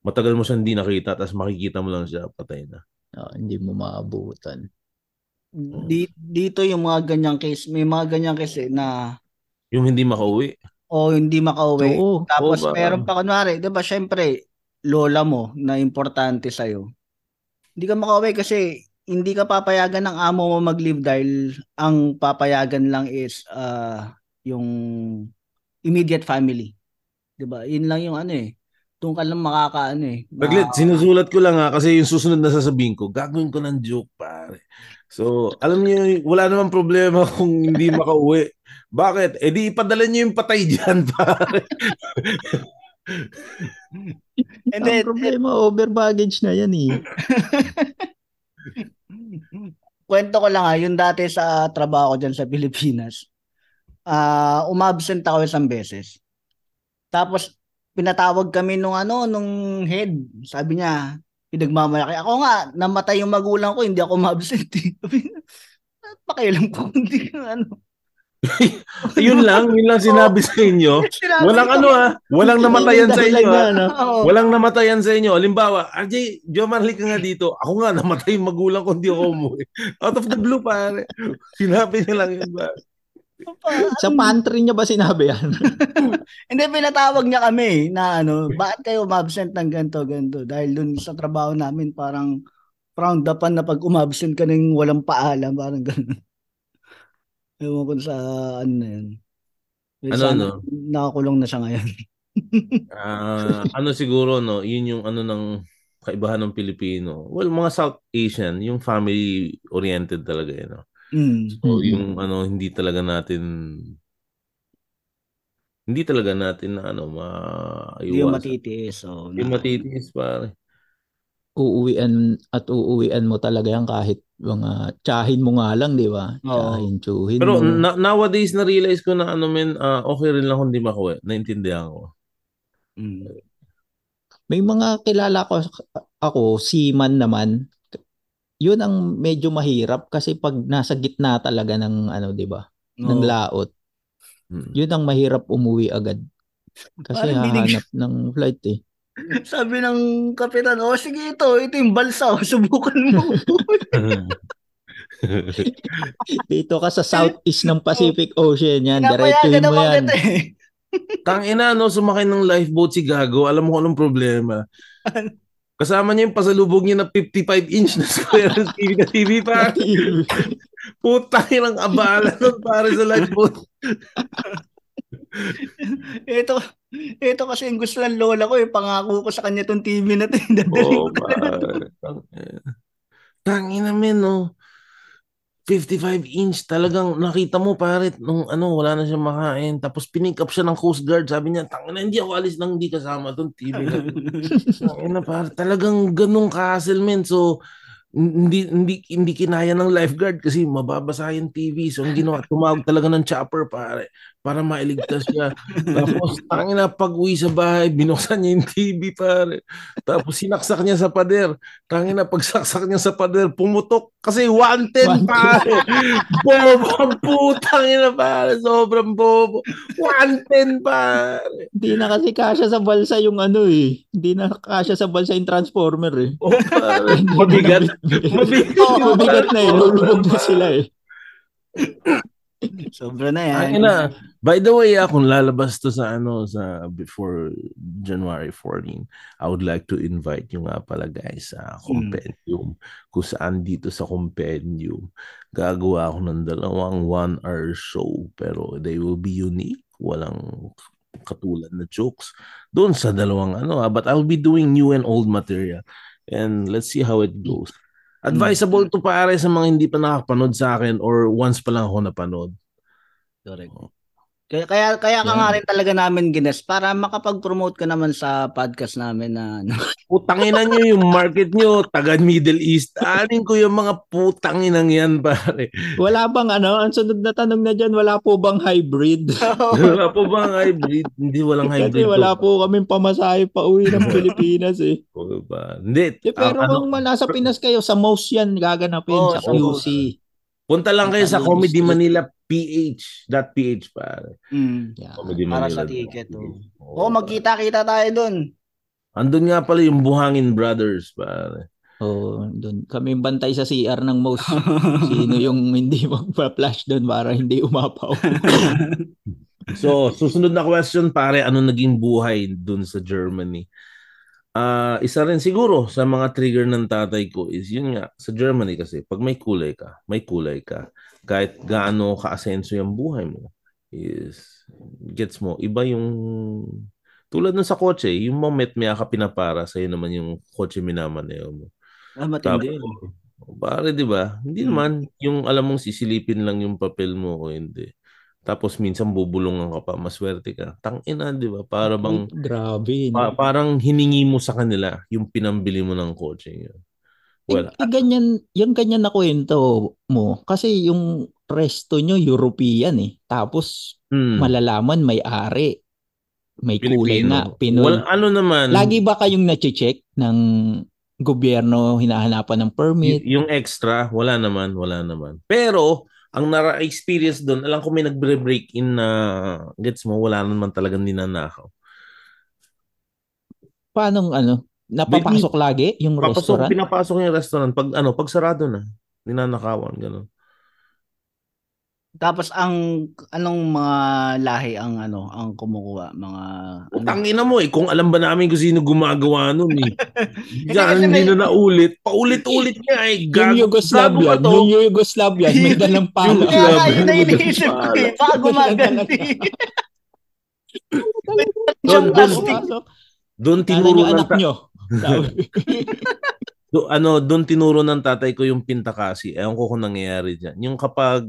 [SPEAKER 4] matagal mo siya hindi nakita tapos makikita mo lang siya patay na.
[SPEAKER 3] Ah, hindi mo maabutan.
[SPEAKER 2] Di, dito yung mga ganyang case, may mga ganyang case eh, na
[SPEAKER 4] Yung hindi makauwi.
[SPEAKER 2] o hindi makauwi.
[SPEAKER 3] Oo.
[SPEAKER 2] Tapos
[SPEAKER 4] Oo
[SPEAKER 2] meron pa kunwari, 'di ba? Syempre, lola mo na importante sa Hindi ka makauwi kasi hindi ka papayagan ng amo mo mag-leave dahil ang papayagan lang is ah, yung immediate family. 'Di ba? Yun lang yung ano eh. Doon ka lang makakaano eh.
[SPEAKER 4] Baglit, sinusulat ko lang ha kasi yung susunod na sasabihin ko, gagawin ko ng joke pare. So, alam niyo, wala namang problema kung hindi makauwi. Bakit? Eh di ipadala niyo yung patay diyan pare.
[SPEAKER 2] And
[SPEAKER 3] Ang
[SPEAKER 2] then,
[SPEAKER 3] problema, over baggage na yan eh.
[SPEAKER 2] kwento ko lang ha, yung dati sa trabaho ko dyan sa Pilipinas, ah umabsent ako isang beses. Tapos, pinatawag kami nung ano, nung head. Sabi niya, pinagmamalaki. Ako nga, namatay yung magulang ko, hindi ako umabsent. eh. Pakialam ko, hindi ka ano.
[SPEAKER 4] yun lang, yun lang sinabi sa inyo. Walang ano ah, walang namatayan sa inyo ah. Walang namatayan sa inyo. Halimbawa, RJ, Jomar, halika nga dito. Ako nga, namatay yung magulang ko, hindi ako umuwi. Out of the blue, pare. Sinabi niya lang yun ba?
[SPEAKER 3] Sa pantry niya ba sinabi yan?
[SPEAKER 2] Hindi, pinatawag niya kami na ano, bakit kayo umabsent ng ganito, ganito. Dahil dun sa trabaho namin, parang frowned upon na pag umabsent ka ng walang paalam, parang gano'n. Ewan ko sa ano na yun. Eh,
[SPEAKER 4] Ano,
[SPEAKER 2] sana
[SPEAKER 4] no?
[SPEAKER 2] Nakakulong na siya ngayon.
[SPEAKER 4] Ah, ano siguro, no, yun yung ano ng kaibahan ng Pilipino. Well, mga South Asian, yung family-oriented talaga yun. No?
[SPEAKER 2] Mm.
[SPEAKER 4] So,
[SPEAKER 3] Mm.
[SPEAKER 4] yung ano, hindi talaga natin hindi talaga natin na ano,
[SPEAKER 2] Hindi yung
[SPEAKER 4] maiwasan.
[SPEAKER 2] matitiis. So,
[SPEAKER 4] Yung matitiis, pare.
[SPEAKER 3] Uuwian at uuwian mo talaga yan kahit mga tsahin mo nga lang, di ba? Tsahin, tsuhin
[SPEAKER 4] Pero
[SPEAKER 3] mo.
[SPEAKER 4] na- nowadays, na-realize ko na ano, men, ah, okay rin lang kung di makuwi. Naintindihan ko.
[SPEAKER 2] Mm.
[SPEAKER 3] May mga kilala ko ako, seaman naman. Yun ang medyo mahirap kasi pag nasa gitna talaga ng ano, 'di ba? Ng
[SPEAKER 2] Oo.
[SPEAKER 3] laot.
[SPEAKER 4] Hmm.
[SPEAKER 3] Yun ang mahirap umuwi agad. Kasi
[SPEAKER 2] Parang binig-
[SPEAKER 3] hahanap ng flight eh.
[SPEAKER 2] Sabi ng kapitan, oh sige ito, ito yung balsa, oh, subukan mo.
[SPEAKER 3] Dito ka sa southeast ng Pacific Ocean yan. Diretsuhin mo yan.
[SPEAKER 2] eh.
[SPEAKER 4] Tang ina, no, sumakay ng lifeboat si Gago. Alam mo kung anong problema. Kasama niya yung pasalubog niya na 55 inch na square TV na TV pa. Putang inang abala nun pare sa lifeboat.
[SPEAKER 2] ito, ito kasi yung gusto ng lola ko, eh, pangako ko sa kanya tong TV na to. eh. Dadali
[SPEAKER 4] Oo,
[SPEAKER 2] ko talaga to.
[SPEAKER 4] pare. Tang ina men, no. 55 inch talagang nakita mo pare nung ano wala na siyang makain. Tapos pinick up siya ng Coast Guard sabi niya tangina hindi ako alis nang hindi kasama tong TV na to." Tangina pare talagang ganung ka-hassle men so hindi hindi hindi kinaya ng lifeguard kasi mababasa yung TV so ang ginawa tumawag talaga ng chopper pare para mailigtas siya. Tapos, tangin na pag uwi sa bahay, binuksan niya yung TV, pare. Tapos, sinaksak niya sa pader. Tangin na pagsaksak niya sa pader, pumutok. Kasi 110, pare. bobo ang putang ina, pare. Sobrang bobo. 110, pare.
[SPEAKER 3] Hindi na kasi kasya sa balsa yung ano eh. Hindi na kasya sa balsa yung transformer eh.
[SPEAKER 4] Oh, pare. Mabigat. Mabigat.
[SPEAKER 3] Oh, mabigat na eh. Lulubog na sila eh.
[SPEAKER 2] Sobra na yan.
[SPEAKER 4] Ay, na. By the way, ah, kung lalabas to sa ano sa before January 14, I would like to invite you nga pala guys sa compendium. Kung saan dito sa compendium, gagawa ako ng dalawang one-hour show pero they will be unique. Walang katulad na jokes doon sa dalawang ano ah, but I'll be doing new and old material and let's see how it goes. Advisable to pare sa mga hindi pa nakapanood sa akin or once pa lang ako napanood.
[SPEAKER 2] Correct. Kaya kaya, kaya ka nga rin talaga namin gines para makapag-promote ka naman sa podcast namin na ano.
[SPEAKER 4] Nyo yung market nyo, taga Middle East. Anin ko yung mga putanginang yan, pare.
[SPEAKER 3] Wala bang ano, ang sunod na tanong na dyan, wala po bang hybrid?
[SPEAKER 4] Wala po bang hybrid? Hindi walang
[SPEAKER 3] Kasi
[SPEAKER 4] hybrid.
[SPEAKER 3] wala
[SPEAKER 4] to.
[SPEAKER 3] po kaming pamasahe pa uwi ng Pilipinas eh.
[SPEAKER 4] Ba? Hindi.
[SPEAKER 3] Eh, pero
[SPEAKER 4] ano,
[SPEAKER 3] kung nasa Pinas kayo, sa most yan gaganapin
[SPEAKER 2] Oo,
[SPEAKER 3] sa. QC.
[SPEAKER 4] Punta lang kayo sa Comedy Manila PH. Dot PH, pare.
[SPEAKER 2] Mm.
[SPEAKER 3] Yeah.
[SPEAKER 4] Comedy
[SPEAKER 2] Para
[SPEAKER 4] Manila.
[SPEAKER 2] sa ticket, oh.
[SPEAKER 4] Oo,
[SPEAKER 2] Oo, magkita-kita tayo doon.
[SPEAKER 4] Andun nga pala yung Buhangin Brothers, pare.
[SPEAKER 3] Oh, doon kami bantay sa CR ng most. Sino yung hindi magpa-flash doon para hindi umapaw.
[SPEAKER 4] So, susunod na question, pare, ano naging buhay dun sa Germany? Ah, isa rin siguro sa mga trigger ng tatay ko is yun nga, sa Germany kasi, pag may kulay ka, may kulay ka. Kahit gaano ka-asenso yung buhay mo, is, gets mo, iba yung, tulad nun sa kotse, yung moment may ka pinapara, sa'yo naman yung kotse minamaneo mo.
[SPEAKER 2] Ah, matindi.
[SPEAKER 4] Tapos, pare, di ba? Hindi
[SPEAKER 2] Hmm.
[SPEAKER 4] naman yung alam mong sisilipin lang yung papel mo o hindi. Tapos minsan bubulungan ka pa, maswerte ka. Tangina, di ba? Para bang
[SPEAKER 3] Grabe.
[SPEAKER 4] pa- parang hiningi mo sa kanila yung pinambili mo ng kotse yun. Well,
[SPEAKER 3] eh, eh, ganyan, yung ganyan na kwento mo. Kasi yung resto nyo European eh. Tapos
[SPEAKER 4] hmm,
[SPEAKER 3] malalaman may ari. May kulay
[SPEAKER 4] Pilipino.
[SPEAKER 3] na Pinoy.
[SPEAKER 4] Well, ano naman,
[SPEAKER 3] Lagi ba kayong na-check ng gobyerno hinahanapan ng permit?
[SPEAKER 4] y- yung extra, wala naman, wala naman. Pero, ang nara-experience doon, alam ko may nagbre-break in na, gets mo, wala naman talagang ninanakaw.
[SPEAKER 3] Paano ano? Napapasok lagi yung
[SPEAKER 4] Papasok,
[SPEAKER 3] restaurant?
[SPEAKER 4] pinapasok yung restaurant. Pag ano, pag sarado na, ninanakawan, gano'n.
[SPEAKER 2] Tapos ang anong mga lahi ang ano, ang kumukuha, mga ano?
[SPEAKER 4] Tangina mo eh, kung alam ba namin kung sino gumagawa nun eh. Diyan, hindi na naulit. Paulit-ulit niya eh.
[SPEAKER 3] Yung Yugoslavian,
[SPEAKER 4] ba to?
[SPEAKER 3] yung Yugoslavian, may dalang pala.
[SPEAKER 2] Yun na iniisip ko eh. Baka gumaganti.
[SPEAKER 4] Doon, doon,
[SPEAKER 3] Pasok.
[SPEAKER 4] doon
[SPEAKER 3] Tinuro yung
[SPEAKER 4] ng
[SPEAKER 3] anak nyo.
[SPEAKER 4] Do, ano, doon tinuro ng tatay ko yung pintakasi. Ewan ko kung nangyayari diyan. Yung kapag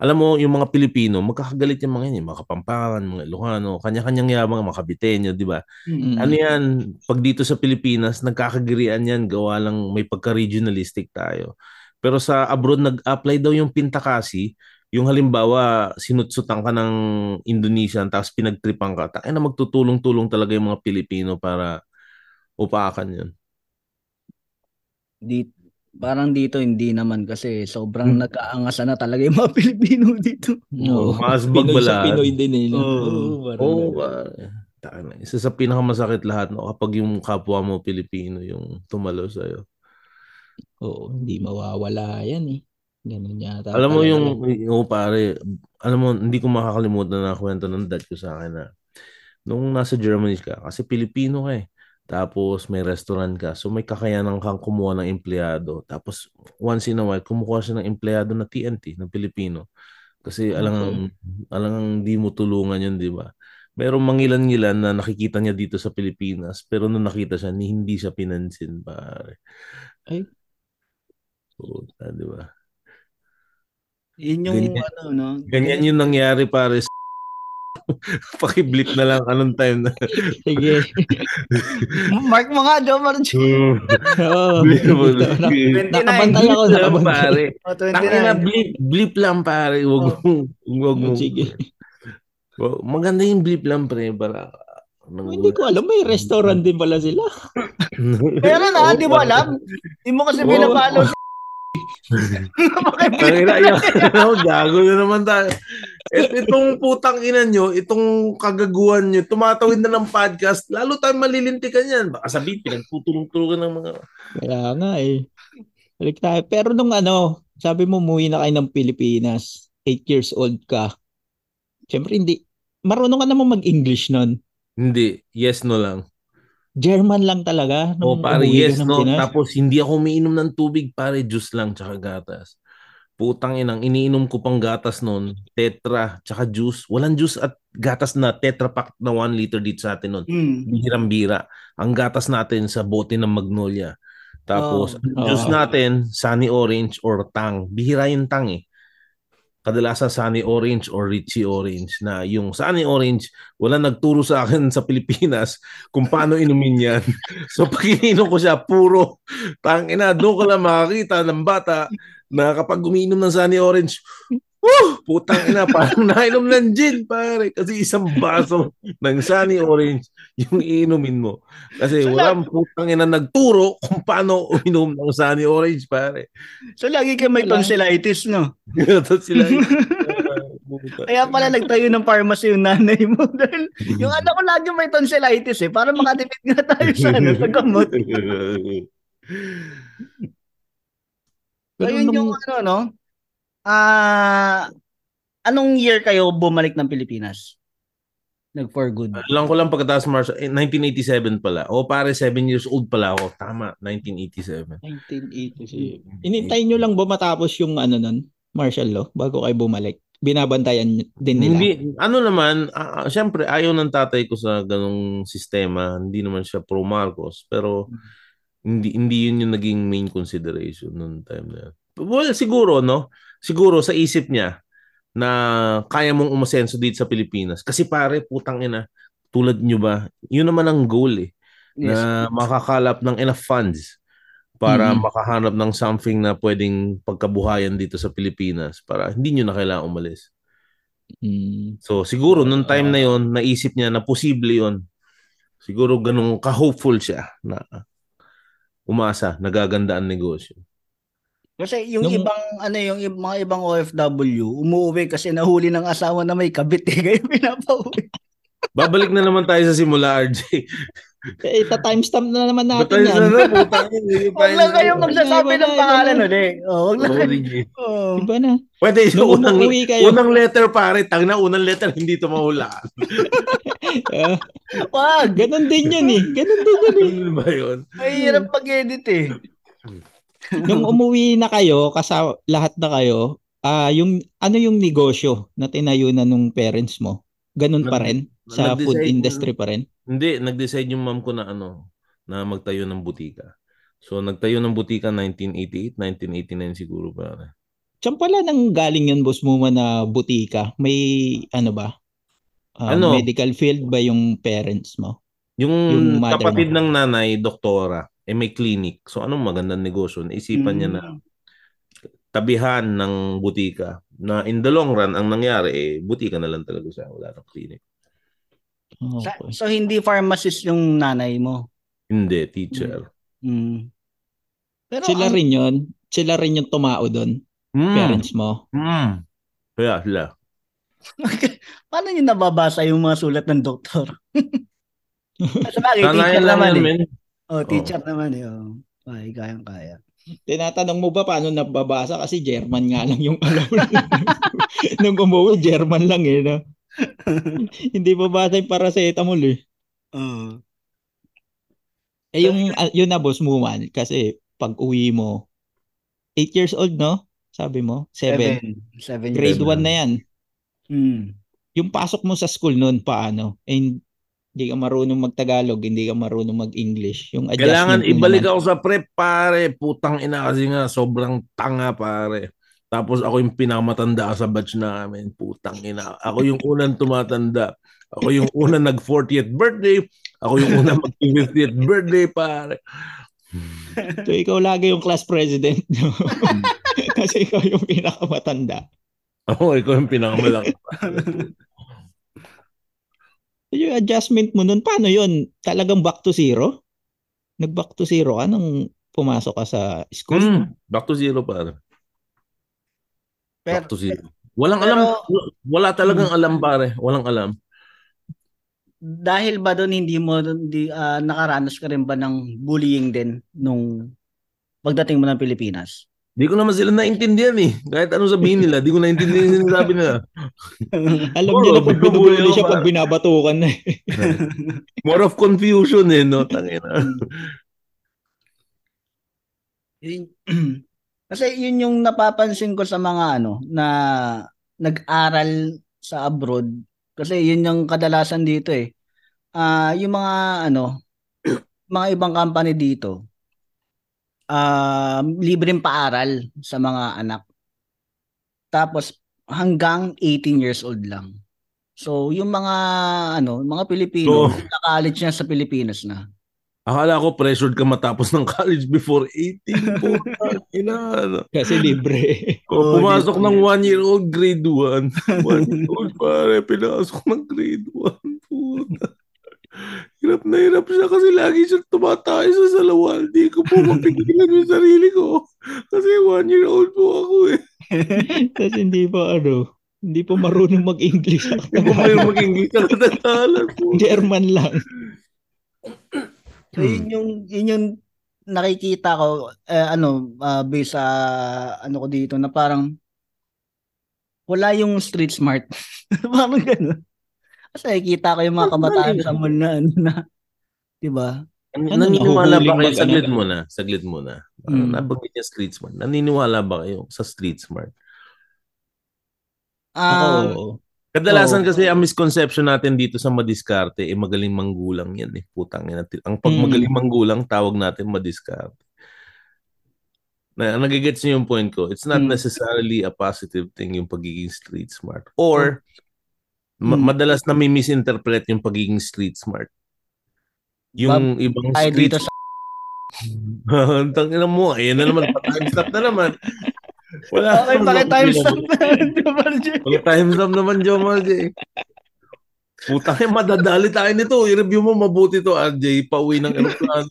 [SPEAKER 4] alam mo, yung mga Pilipino, magkakagalit yung mga yan, yung mga Kapampangan, mga Ilocano, kanya-kanyang yabang, mga Kabitenyo, di ba?
[SPEAKER 3] Mm.
[SPEAKER 4] Ano yan, pag dito sa Pilipinas, nagkakagirian yan, gawa lang may pagka-regionalistic tayo. Pero sa abroad, nag-apply daw yung pintakasi, yung halimbawa, sinutsutan ka ng Indonesian, tapos pinagtripan ka, tayo na magtutulong-tulong talaga yung mga Pilipino para upakan yun.
[SPEAKER 2] Di, parang dito hindi naman kasi sobrang
[SPEAKER 4] Hmm.
[SPEAKER 2] nagkaangasan na talaga yung mga Pilipino dito.
[SPEAKER 3] Oo.
[SPEAKER 4] Mas
[SPEAKER 3] Pinoy
[SPEAKER 4] bagbala.
[SPEAKER 3] sa Pinoy din eh. no?
[SPEAKER 2] Oo.
[SPEAKER 4] Ba? Taka na. Isa sa pinakamasakit lahat, no? kapag yung kapwa mo Pilipino yung tumalo sa'yo.
[SPEAKER 3] Oo, hindi mawawala yan eh. Ganun yata.
[SPEAKER 4] Alam mo
[SPEAKER 3] talaga
[SPEAKER 4] yung,
[SPEAKER 3] yan.
[SPEAKER 4] oo pare, alam mo, hindi ko makakalimutan na kwento ng dad ko sa akin na nung nasa Germany ka, kasi Pilipino ka eh. Tapos may restaurant ka. So may kakayanan kang kumuha ng empleyado. Tapos once in a while, kumukuha siya ng empleyado na TNT, ng Pilipino. Kasi alang, alang di mo tulungan yun, di ba? Merong mangilan-ngilan na nakikita niya dito sa Pilipinas, pero nung nakita siya, hindi siya pinansin, pare.
[SPEAKER 3] Ay.
[SPEAKER 4] So, ah, di ba?
[SPEAKER 2] Yun yung
[SPEAKER 4] Ganyan.
[SPEAKER 2] ano, no?
[SPEAKER 4] Ganyan yung nangyari pare. Pakiblip na lang anong time na.
[SPEAKER 3] Sige.
[SPEAKER 2] Mark mo nga, Joe March.
[SPEAKER 3] Oo.
[SPEAKER 4] Blip mo.
[SPEAKER 3] Na-
[SPEAKER 2] Blip.
[SPEAKER 3] Nakabantay ako.
[SPEAKER 4] Blip lang
[SPEAKER 3] Nakabantay.
[SPEAKER 4] pare.
[SPEAKER 2] O,
[SPEAKER 4] Tangina
[SPEAKER 2] 29.
[SPEAKER 4] blip, blip lang pare. Wag
[SPEAKER 2] Oh.
[SPEAKER 4] mo, wag mo.
[SPEAKER 3] Sige.
[SPEAKER 4] Well, maganda yung bleep lang, pre. Para,
[SPEAKER 3] Oh, hindi ko alam, may restaurant din pala sila.
[SPEAKER 2] Pero na, di mo alam. Di mo kasi pinapalo si
[SPEAKER 4] Ang ina, yan. Ano, Gago na naman tayo. Et, itong putang ina nyo, itong kagaguhan nyo, tumatawid na ng podcast, lalo tayo malilintikan yan. Baka sabihin, pinagtutulong-tulungan ng mga...
[SPEAKER 3] Kaya nga eh. Balik tayo. Pero nung ano, sabi mo umuwi na kayo ng Pilipinas, 8 years old ka. Siyempre hindi, marunong ka naman mag-English nun.
[SPEAKER 4] Hindi, yes, no lang.
[SPEAKER 3] German lang talaga.
[SPEAKER 4] O
[SPEAKER 3] nung
[SPEAKER 4] pare, yes, no.
[SPEAKER 3] Pinas.
[SPEAKER 4] Tapos hindi ako umiinom ng tubig, pare, juice lang, tsaka gatas. Putang inang, iniinom ko pang gatas noon, tetra, tsaka juice. Walang juice at gatas na tetra pack na 1 liter dito sa atin noon.
[SPEAKER 2] Hmm.
[SPEAKER 4] Bihirang-bira. Ang gatas natin sa bote ng Magnolia. Tapos,
[SPEAKER 2] Oh.
[SPEAKER 4] ang juice
[SPEAKER 3] Oh.
[SPEAKER 4] natin, Sunny Orange or Tang. Bihira yung Tang eh. Kadalasan Sunny Orange or Richie Orange na yung Sunny Orange, wala nagturo sa akin sa Pilipinas kung paano inumin yan. so pag ininom ko siya, puro tang ina, doon ko lang makakita ng bata na kapag umiinom ng Sunny Orange, Woo! Putang ina, parang nainom ng gin, pare. Kasi isang baso ng Sunny Orange yung iinumin mo. Kasi
[SPEAKER 2] So,
[SPEAKER 4] walang putang ina nagturo kung paano uminom ng Sunny Orange, pare.
[SPEAKER 2] So lagi kayo may tonsillitis, no?
[SPEAKER 4] Sila
[SPEAKER 2] Kaya pala nagtayo ng pharmacy yung nanay mo. Dahil yung anak ko lagi may tonsillitis eh. Para makatipid nga tayo sa, ano, sa gamot. So yun yung ano, no? Ah, anong year kayo bumalik ng Pilipinas? Nag for good.
[SPEAKER 4] Alam ko lang pagkatapos March, eh, 1987 pala. O pare, 7 years old pala ako. Tama, 1987.
[SPEAKER 3] 1987. Inintay nyo lang ba matapos yung ano nun, martial law, bago kayo bumalik? Binabantayan din nila.
[SPEAKER 4] Hindi, ano naman, ah, ah, syempre ayaw ng tatay ko sa ganong sistema. Hindi naman siya pro Marcos, pero hindi hindi yun yung naging main consideration noong time na yun. Well, siguro, no? Siguro sa isip niya na kaya mong umasenso dito sa Pilipinas. Kasi pare, putang ina, tulad nyo ba, yun naman ang goal eh.
[SPEAKER 2] Yes.
[SPEAKER 4] na makakalap ng enough funds para
[SPEAKER 3] Mhm.
[SPEAKER 4] makahanap ng something na pwedeng pagkabuhayan dito sa Pilipinas para hindi nyo na kailangan umalis.
[SPEAKER 3] Mm.
[SPEAKER 4] So siguro nung time na yon naisip niya na posible yon. Siguro ganun ka-hopeful siya na umasa, nagaganda ang negosyo.
[SPEAKER 2] Kasi yung
[SPEAKER 3] Nung-
[SPEAKER 2] ibang ano yung mga ibang OFW umuwi kasi nahuli ng asawa na may kabit eh kaya pinapauwi.
[SPEAKER 4] Babalik na naman tayo sa simula, RJ.
[SPEAKER 3] Eh, ita timestamp na naman natin yan.
[SPEAKER 4] na, putang
[SPEAKER 2] Huwag lang kayong magsasabi ng pangalan
[SPEAKER 3] na.
[SPEAKER 2] ulit. Oh, wag lang. Oh.
[SPEAKER 3] Iba na.
[SPEAKER 4] Pwede yung unang,
[SPEAKER 3] kayo.
[SPEAKER 4] unang letter pare, tang na unang letter hindi to mahulaan.
[SPEAKER 3] Ah,
[SPEAKER 2] Wag.
[SPEAKER 3] ganon din yun eh. Ganon din yun eh.
[SPEAKER 4] Ano ba yun?
[SPEAKER 2] Mahirap pag-edit eh.
[SPEAKER 3] Nung umuwi na kayo, kasa lahat na kayo, ah yung ano yung negosyo na tinayo na nung parents mo? Ganun pa rin? Sa food industry pa rin?
[SPEAKER 4] Hindi, nag-decide yung mom ko na ano, na magtayo ng butika. So nagtayo ng butika 1988, 1989 siguro pa.
[SPEAKER 3] Saan pala nang galing yun, boss mo na butika? May ano ba? Ah,
[SPEAKER 4] Ano?
[SPEAKER 3] Medical field ba yung parents mo?
[SPEAKER 4] Yung,
[SPEAKER 3] Yung
[SPEAKER 4] kapatid
[SPEAKER 3] mo.
[SPEAKER 4] ng nanay, doktora, eh may clinic. So anong magandang negosyo? Naisipan niya na
[SPEAKER 2] Mm.
[SPEAKER 4] tabihan ng butika. Na in the long run, ang nangyari, eh, butika na lang talaga siya. Wala ng clinic.
[SPEAKER 3] Okay.
[SPEAKER 2] So hindi pharmacist yung nanay mo.
[SPEAKER 4] Hindi, teacher.
[SPEAKER 2] Mm. Pero
[SPEAKER 3] Sila
[SPEAKER 2] ang-
[SPEAKER 3] rin yun. Sila rin yung tumao doon,
[SPEAKER 4] Mm.
[SPEAKER 3] parents mo.
[SPEAKER 4] Mm. Kaya sila.
[SPEAKER 2] paano niyo nababasa yung mga sulat ng doktor? Sa bagay, teacher
[SPEAKER 4] lang
[SPEAKER 2] naman eh. Oh, teacher naman eh. Oh. Ay, kayang kaya.
[SPEAKER 3] Tinatanong mo ba paano nababasa? Kasi German nga lang yung alam. Nung umuwi, German lang eh. No? Hindi babasa yung paracetamol eh.
[SPEAKER 2] Oh.
[SPEAKER 3] Eh yung, ah, yun na boss mo man. Kasi pag uwi mo, 8 years old no? Sabi mo? 7.
[SPEAKER 2] Seven. Seven
[SPEAKER 3] Grade
[SPEAKER 2] years.
[SPEAKER 3] 1 na yan.
[SPEAKER 2] Mm.
[SPEAKER 3] Yung pasok mo sa school noon, paano? Eh, hindi ka marunong magtagalog, hindi ka marunong mag-English. Yung
[SPEAKER 4] Kailangan ibalik
[SPEAKER 3] naman.
[SPEAKER 4] ako sa prep, pare. Putang ina kasi nga, sobrang tanga, pare. Tapos ako yung pinakamatanda sa batch namin. Putang ina. Ako yung unang tumatanda. Ako yung unang nag 40th birthday. Ako yung unang mag 50th birthday, pare.
[SPEAKER 3] So ikaw lagi yung class president. no? Kasi ikaw yung pinakamatanda.
[SPEAKER 4] Ako, ikaw yung pinakamalaki.
[SPEAKER 3] Yung adjustment mo nun, paano yun? Talagang back to zero? Nag-back to zero ka nung pumasok ka sa school?
[SPEAKER 4] Mm, back to zero pare.
[SPEAKER 2] Pero,
[SPEAKER 4] Back to zero. Walang
[SPEAKER 2] pero-
[SPEAKER 4] alam. Wala talagang alam pare. Walang alam.
[SPEAKER 2] dahil ba doon hindi mo hindi ah, nakaranas ka rin ba ng bullying din nung pagdating mo ng Pilipinas?
[SPEAKER 4] Di ko naman sila naintindihan eh. Kahit ano sabihin nila, di ko naintindihan yung sinasabi nila.
[SPEAKER 3] Alam
[SPEAKER 4] Oo,
[SPEAKER 3] niya na pag
[SPEAKER 4] ako,
[SPEAKER 3] siya pag binabatukan na eh.
[SPEAKER 4] More of confusion eh, no? Tangina.
[SPEAKER 2] Yun- Kasi yun yung napapansin ko sa mga ano na nag-aral sa abroad kasi yun yung kadalasan dito eh. Ah, yung mga ano mga ibang company dito ah libreng paaral sa mga anak. Tapos hanggang 18 years old lang. So yung mga ano, mga Pilipino,
[SPEAKER 4] So-
[SPEAKER 2] na college na sa Pilipinas na.
[SPEAKER 4] Akala ko pressured ka matapos ng college before 18. Puta, ina, ano.
[SPEAKER 3] Kasi libre.
[SPEAKER 4] O,
[SPEAKER 2] Oo,
[SPEAKER 4] pumasok
[SPEAKER 2] di-
[SPEAKER 4] ng one-year-old grade 1. One-year-old pare, pinasok ng grade 1. Puta. Hirap na hirap siya kasi lagi siya tumatay sa salawan. Di ko po mapigilan yung sarili ko. Kasi one-year-old po ako eh.
[SPEAKER 3] Tapos hindi pa ano, hindi pa marunong mag-English.
[SPEAKER 4] Hindi ko kayo mag-English sa katagalan po.
[SPEAKER 3] German lang.
[SPEAKER 2] So yun yung yun yung nakikita ko eh, ano ah, based sa ano ko dito na parang wala yung street smart. parang gano'n. Kasi nakikita ko yung mga kabataan sa mall na ano na 'di ba?
[SPEAKER 3] Ano,
[SPEAKER 4] naniniwala ba kayo? Saglit
[SPEAKER 3] ano?
[SPEAKER 4] muna. Saglit muna.
[SPEAKER 2] Mm.
[SPEAKER 4] Nabanggit niya street smart. Naniniwala ba kayo sa street smart?
[SPEAKER 2] Ah,
[SPEAKER 3] Ako,
[SPEAKER 4] Kadalasan
[SPEAKER 2] Oo.
[SPEAKER 4] kasi ang misconception natin dito sa madiskarte, eh magaling manggulang yan eh. Putang ina. Ang pag
[SPEAKER 3] Mm.
[SPEAKER 4] magaling manggulang, tawag natin madiskarte. Na, nagigets niyo yung point ko. It's not
[SPEAKER 2] Mm.
[SPEAKER 4] necessarily a positive thing yung pagiging street smart. Or, ma-
[SPEAKER 2] Mm.
[SPEAKER 4] madalas na may misinterpret yung pagiging street smart. Yung ibang
[SPEAKER 2] tayo
[SPEAKER 4] street
[SPEAKER 2] dito sa
[SPEAKER 4] Ang tangina mo, ayan na naman, pa-time stop na naman. Wala.
[SPEAKER 2] Okay, bakit time stop na?
[SPEAKER 4] Wala time stop naman, Jomar J. Putang ina, madadali tayo nito. I-review mo mabuti to, RJ. Pauwi ng aeroplano.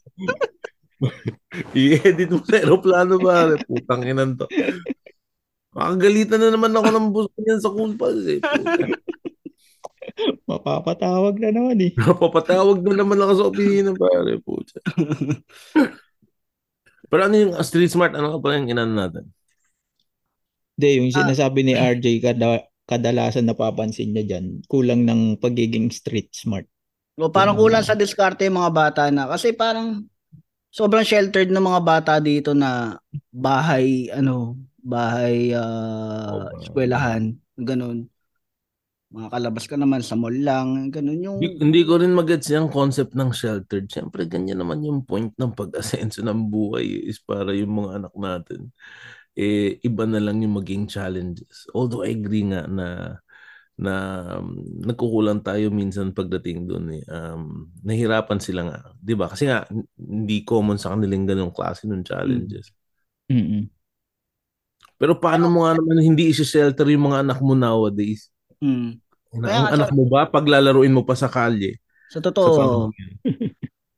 [SPEAKER 4] I-edit mo sa aeroplano ba? Putang ina to. Makagalitan na naman ako ng bus ko yan sa cool eh.
[SPEAKER 3] Mapapatawag na naman eh.
[SPEAKER 4] Papatawag na naman ako sa opisina pare. Puta. Pero ano yung street smart? Ano ka pala yung inano natin?
[SPEAKER 3] Hindi, yung
[SPEAKER 2] Ah.
[SPEAKER 3] sinasabi ni RJ, kada, kadalasan napapansin niya dyan, kulang ng pagiging street smart.
[SPEAKER 2] O parang kulang sa diskarte yung mga bata na kasi parang sobrang sheltered ng mga bata dito na bahay ano, bahay ah,
[SPEAKER 4] Oo.
[SPEAKER 2] eskwelahan, ganun. Makakalabas ka naman sa mall lang, ganun yung
[SPEAKER 4] Hindi, hindi ko rin magets yung concept ng sheltered. Siyempre, ganyan naman yung point ng pag-asenso ng buhay is para yung mga anak natin. Eh, iba na lang yung maging challenges. Although I agree nga na na um, nagkukulang tayo minsan pagdating doon eh. Um, nahirapan sila nga. 'Di ba? Kasi nga, hindi common sa kanilang ganong klase ng challenges.
[SPEAKER 3] Mm-mm.
[SPEAKER 4] Pero paano mo nga naman hindi isi-shelter yung mga anak mo nowadays?
[SPEAKER 2] Mm,
[SPEAKER 4] Na,
[SPEAKER 2] Kaya
[SPEAKER 4] ang anak mo ba, paglalaruin mo pa sa kalye?
[SPEAKER 2] sa
[SPEAKER 4] Sa
[SPEAKER 2] totoo.
[SPEAKER 4] yun?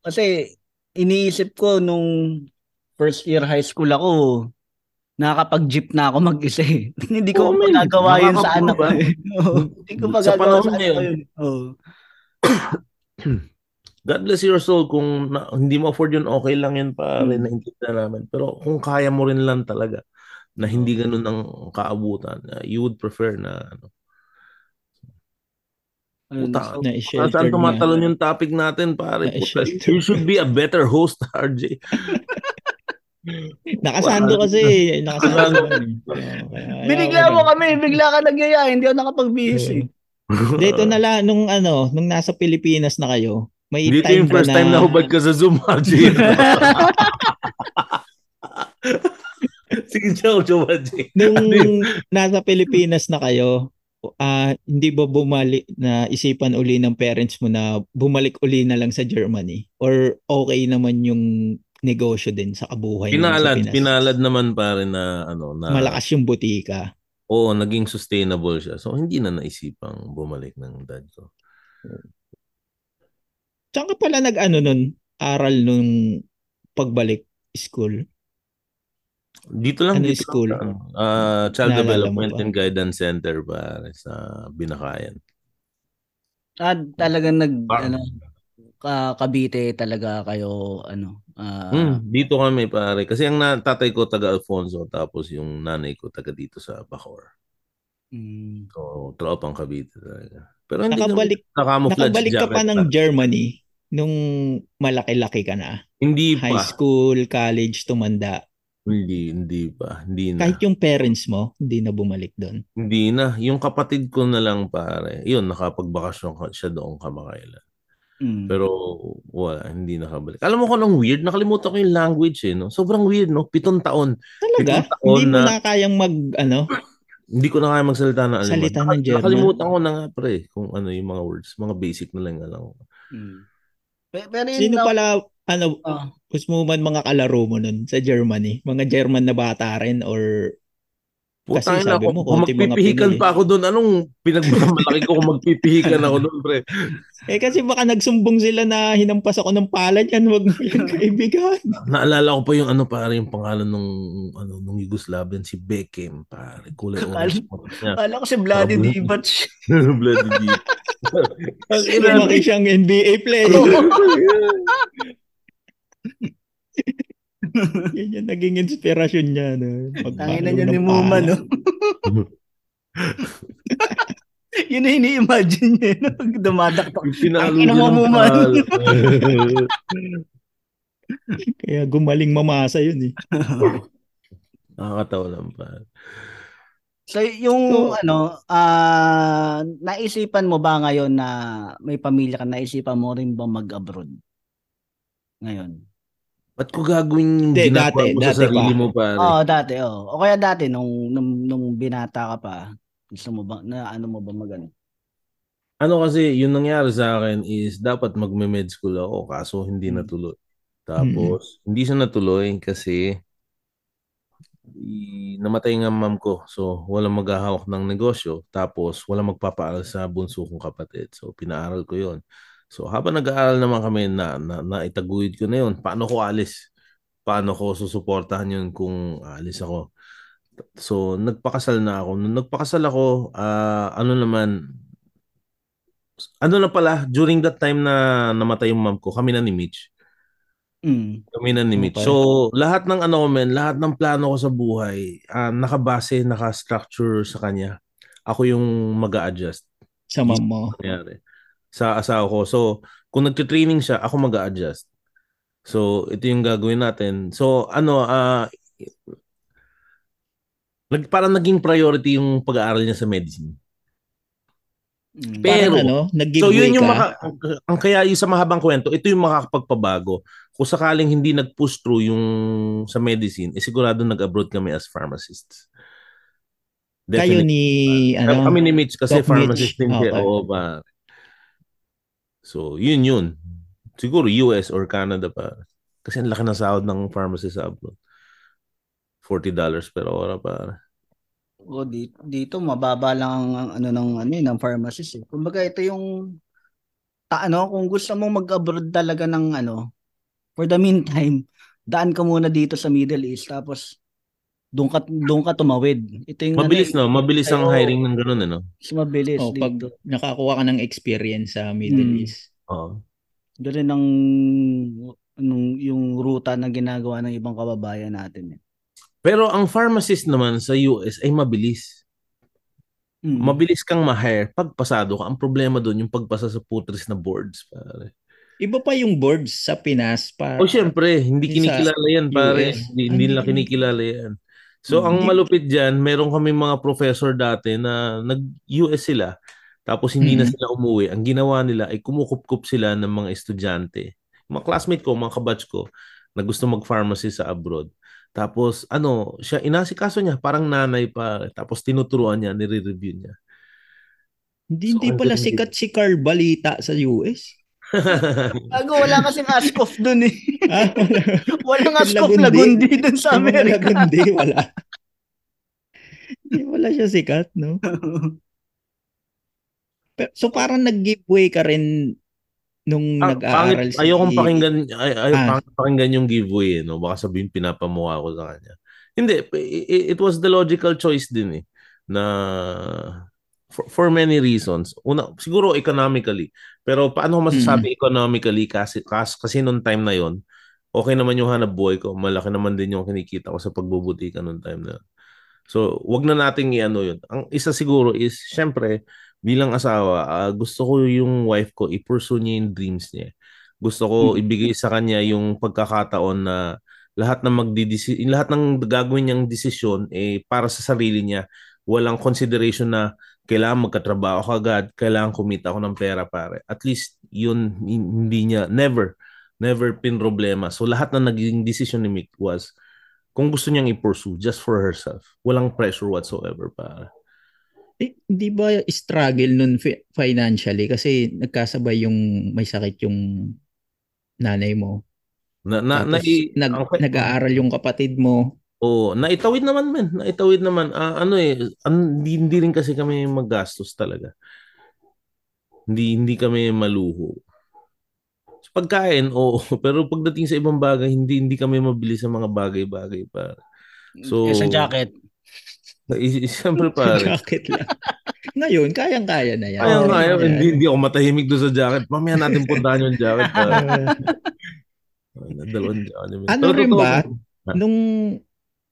[SPEAKER 2] Kasi iniisip ko nung first year high school ako, nakakapag-jeep na ako mag-isa eh. Hindi ko
[SPEAKER 4] man.
[SPEAKER 2] magagawa yun sa anak ko. Eh. Hindi ko
[SPEAKER 4] Sa
[SPEAKER 2] magagawa sa anak ko yun. Oo.
[SPEAKER 4] God bless your soul kung na, hindi mo afford yun, okay lang yun pare,
[SPEAKER 2] Hmm.
[SPEAKER 4] naintindihan namin. Pero kung kaya mo rin lang talaga na hindi ganun ang kaabutan, uh, you would prefer na ano. Puta,
[SPEAKER 3] Na
[SPEAKER 4] Saan tumatalon yung topic natin pare? Puta, you should be a better host, RJ.
[SPEAKER 3] Nakasando kasi. Nakasando eh. Oo, kaya-
[SPEAKER 2] binigla mo kami, bigla ka nagyaya, hindi ako nakapag-bihis eh.
[SPEAKER 3] Dito na lang, nung ano, nung nasa Pilipinas na kayo, may
[SPEAKER 4] Dito
[SPEAKER 3] time
[SPEAKER 4] yung first
[SPEAKER 3] na,
[SPEAKER 4] time na hubad ka sa Zoom, RJ. Sige, Joe, RJ.
[SPEAKER 3] nung nasa Pilipinas na kayo, ah hindi ba bumalik na isipan uli ng parents mo na bumalik uli na lang sa Germany? Or okay naman yung negosyo din sa kabuhay mo sa
[SPEAKER 4] Pinalad,
[SPEAKER 3] Pinas?
[SPEAKER 4] pinalad naman pare na ano na
[SPEAKER 3] Malakas yung butika.
[SPEAKER 4] Oo, naging sustainable siya. So, hindi na naisipang bumalik ng dad ko.
[SPEAKER 3] Saan ka pala nag-ano nun? Aral nung pagbalik school?
[SPEAKER 4] Dito lang,
[SPEAKER 3] Ano
[SPEAKER 4] dito
[SPEAKER 3] school?
[SPEAKER 4] lang. Ah, Child
[SPEAKER 3] Naalala
[SPEAKER 4] Development and Guidance Center pare sa Binakayan.
[SPEAKER 2] Ah, talagang nag
[SPEAKER 4] Ah.
[SPEAKER 2] ano ka Cavite talaga kayo ano ah
[SPEAKER 4] Hmm, dito kami pare. Kasi ang tatay ko taga Alfonso tapos yung nanay ko taga dito sa Bacoor.
[SPEAKER 2] mm,
[SPEAKER 4] So, tropang Cavite talaga. Pero hindi
[SPEAKER 3] Nakabalik,
[SPEAKER 4] kami
[SPEAKER 3] nakabalik ka pa ng. Germany nung malaki-laki ka na.
[SPEAKER 4] Hindi
[SPEAKER 3] High
[SPEAKER 4] pa.
[SPEAKER 3] school, college, tumanda.
[SPEAKER 4] Hindi, hindi pa. Hindi na.
[SPEAKER 3] Kahit yung parents mo, hindi na bumalik doon.
[SPEAKER 4] Hindi na. Yung kapatid ko na lang pare. Yun, nakapagbakasyon ka- siya doon kamakailan.
[SPEAKER 2] mm.
[SPEAKER 4] Pero wala, hindi nakabalik. Alam mo kung anong weird? Nakalimutan ko yung language eh. No? Sobrang weird, no? Pitong taon.
[SPEAKER 3] Talaga?
[SPEAKER 4] Pitong taon
[SPEAKER 3] Hindi mo
[SPEAKER 4] na-
[SPEAKER 3] na kayang mag, ano?
[SPEAKER 4] Hindi ko na kaya magsalita ng Aleman.
[SPEAKER 3] Salita ng German.
[SPEAKER 4] Nakalimutan ko na nga pre kung ano yung mga words. Mga basic na lang alam ko.
[SPEAKER 2] mm. Pe- Pero yun
[SPEAKER 3] Sino
[SPEAKER 2] daw-
[SPEAKER 3] pala, ano,
[SPEAKER 2] ah,
[SPEAKER 3] gusto mo man mga kalaro mo nun sa Germany? Mga German na bata rin or Kasi
[SPEAKER 4] Putang ina
[SPEAKER 3] sabi
[SPEAKER 4] ako,
[SPEAKER 3] mo,
[SPEAKER 4] kung magpipihikan pa ako doon, anong pinagmamalaki ko kung magpipihikan ako doon, pre?
[SPEAKER 3] Eh kasi baka nagsumbong sila na hinampas ako ng palad yan, wag mo yung kaibigan.
[SPEAKER 4] Naalala ko pa yung ano pare, yung pangalan nung ano nung Yugoslavian si Beckham, pare. Kulay orange.
[SPEAKER 2] Akala ko si
[SPEAKER 4] Sabi-
[SPEAKER 2] Divac.
[SPEAKER 4] Bloody deep. Ang ina,
[SPEAKER 3] siyang NBA player. Yan yung naging inspirasyon niya. No?
[SPEAKER 2] Tangina niya ni Muma, no? Yun na ini-imagine niya, no? Pag dumadaktak.
[SPEAKER 4] Pinalo
[SPEAKER 2] Ang ina
[SPEAKER 4] niya ng pangalan.
[SPEAKER 3] Kaya gumaling mamasa yun eh.
[SPEAKER 4] Nakakatawa lang pa.
[SPEAKER 2] So, yung
[SPEAKER 3] So-
[SPEAKER 2] ano, ah naisipan mo ba ngayon na may pamilya ka, naisipan mo rin ba mag-abroad? Ngayon.
[SPEAKER 4] Ba't ko gagawin yung
[SPEAKER 3] Hindi,
[SPEAKER 4] ginagawa
[SPEAKER 3] dati,
[SPEAKER 4] mo sa
[SPEAKER 3] dati
[SPEAKER 4] sarili
[SPEAKER 3] pa.
[SPEAKER 4] mo, pare?
[SPEAKER 2] Oo, dati, oo. O kaya dati, nung, nung, nung binata ka pa, gusto mo ba, na ano mo ba magano?
[SPEAKER 4] Ano kasi, yung nangyari sa akin is dapat magme-med school ako kaso hindi
[SPEAKER 2] Mm.
[SPEAKER 4] natuloy. Tapos, hindi siya natuloy kasi i- namatay nga ma'am ko. So, walang maghahawak ng negosyo. Tapos, walang magpapaaral sa bunso kong kapatid. So, pinaaral ko yon So, habang nag-aaral naman kami na, na, na itaguyod ko na yun, paano ko alis? Paano ko susuportahan yun kung alis ako? So, nagpakasal na ako. Nung nagpakasal ako, ah, ano naman, ano na pala, during that time na namatay yung mom ko, kami na ni Mitch.
[SPEAKER 2] Mm.
[SPEAKER 4] Kami na ni Mitch.
[SPEAKER 3] Okay.
[SPEAKER 4] So, lahat ng ano ko, men, lahat ng plano ko sa buhay, ah, nakabase, naka-structure sa kanya. Ako yung mag adjust
[SPEAKER 3] Sa mom mo.
[SPEAKER 4] nangyari sa asawa ko. So, kung nagtitraining siya, ako mag adjust So, ito yung gagawin natin. So, ano, nag, parang naging priority yung pag-aaral niya sa medicine.
[SPEAKER 2] Mm.
[SPEAKER 4] Pero-
[SPEAKER 3] Parang ano, nag-giveaway
[SPEAKER 4] So yun yung
[SPEAKER 3] ka.
[SPEAKER 4] maka, ang, ang kaya yung sa mahabang kwento, ito yung makakapagpabago. Kung sakaling hindi nag-push through yung sa medicine, eh sigurado nag-abroad kami as pharmacists.
[SPEAKER 3] Kayo ni, ano,
[SPEAKER 4] Kami ni Mitch kasi
[SPEAKER 3] Doc
[SPEAKER 4] pharmacist
[SPEAKER 3] Mitch.
[SPEAKER 4] din siya.
[SPEAKER 3] Okay.
[SPEAKER 4] Oo ba? So, yun yun. Siguro US or Canada pa. Kasi ang laki ng sahod ng pharmacist sa abroad. $40 per hora pa.
[SPEAKER 2] O dito, dito mababa lang ang ano ng ano eh, ng pharmacist eh. Kumbaga ito yung ta, ano, kung gusto mong mag-abroad talaga ng ano, for the meantime, daan ka muna dito sa Middle East tapos doon ka doon ka tumawid. Ito yung
[SPEAKER 4] Mabilis
[SPEAKER 2] ano,
[SPEAKER 4] no? Mabilis ang hiring ng ganun no?
[SPEAKER 2] mas mabilis
[SPEAKER 3] oh, pag
[SPEAKER 2] dito.
[SPEAKER 3] nakakuha ka ng experience sa Middle
[SPEAKER 2] Hmm.
[SPEAKER 3] East.
[SPEAKER 4] Oo.
[SPEAKER 2] Doon rin ang anong, yung ruta na ginagawa ng ibang kababayan natin eh.
[SPEAKER 4] Pero ang pharmacist naman sa US ay mabilis.
[SPEAKER 2] Mm.
[SPEAKER 4] Mabilis kang ma-hire pag pasado ka. Ang problema doon yung pagpasa sa putris na boards, pare.
[SPEAKER 3] Iba pa yung boards sa Pinas para
[SPEAKER 4] O syempre, hindi kinikilala yan, pare. Hindi, hindi nila kinikilala yan. So, ang
[SPEAKER 3] Hindi.
[SPEAKER 4] malupit dyan, meron kami mga professor dati na nag-US sila. Tapos hindi na
[SPEAKER 3] Mhm.
[SPEAKER 4] sila umuwi. Ang ginawa nila ay kumukup-kup sila ng mga estudyante. Mga classmate ko, mga kabatch ko, na gusto mag-pharmacy sa abroad. Tapos, ano, siya, inasikaso niya, parang nanay pa. Tapos tinuturuan niya, nire-review niya.
[SPEAKER 3] Hindi,
[SPEAKER 4] So,
[SPEAKER 3] hindi pala sikat si Carl Balita sa US.
[SPEAKER 2] Bago wala kasing Askoff doon eh.
[SPEAKER 3] ah, wala.
[SPEAKER 2] Walang Askoff
[SPEAKER 3] Lagundi.
[SPEAKER 2] Lagundi doon sa Amerika.
[SPEAKER 3] Lagundi, wala. Hindi wala siya sikat, no? Pero, so parang nag-giveaway ka rin nung
[SPEAKER 4] Ah,
[SPEAKER 3] nag-aaral
[SPEAKER 4] pangit, ayokong pakinggan, ay, ay,
[SPEAKER 3] Ah.
[SPEAKER 4] pangit pakinggan yung giveaway, eh, no? Baka sabihin pinapamukha ko sa kanya. Hindi, it, it was the logical choice din eh, na for, for many reasons. Una, siguro economically. Pero paano ko masasabi economically kasi, kasi, kasi nung time na yon okay naman yung hanap buhay ko. Malaki naman din yung kinikita ko sa pagbubutika nung time na yun. So, wag na nating i-ano yun. Ang isa siguro is, syempre, bilang asawa, ah, gusto ko yung wife ko i-pursue niya yung dreams niya. Gusto ko
[SPEAKER 3] Hmm.
[SPEAKER 4] ibigay sa kanya yung pagkakataon na lahat ng magdidesi lahat ng gagawin niyang desisyon eh para sa sarili niya. Walang consideration na kailangan magkatrabaho ka agad, kailangan kumita ako ng pera pare. At least yun hindi niya never never pin problema. So lahat na naging decision ni Mick was kung gusto niyang i-pursue just for herself. Walang pressure whatsoever pare.
[SPEAKER 3] Eh, di ba struggle nun fi- financially kasi nagkasabay yung may sakit yung nanay mo.
[SPEAKER 4] Na, na,
[SPEAKER 3] Tapos
[SPEAKER 4] nai-
[SPEAKER 3] nag,
[SPEAKER 4] ang-
[SPEAKER 3] nag-aaral yung kapatid mo.
[SPEAKER 4] Oo, naitawid naman men, naitawid naman. Ah, ano eh, an, hindi, hindi rin kasi kami magastos talaga. Hindi hindi kami maluho. Sa pagkain, oo, pero pagdating sa ibang bagay, hindi hindi kami mabili sa mga bagay-bagay pa. So,
[SPEAKER 2] sa jacket.
[SPEAKER 4] Siyempre pare.
[SPEAKER 3] Jacket lang. Ngayon, kayang-kaya na yan.
[SPEAKER 4] Ayaw nga. Hindi, hindi ako matahimik doon sa jacket. Mamaya natin puntahan yung jacket. Pare. Dalawang jacket.
[SPEAKER 3] Ano rin ba? Nung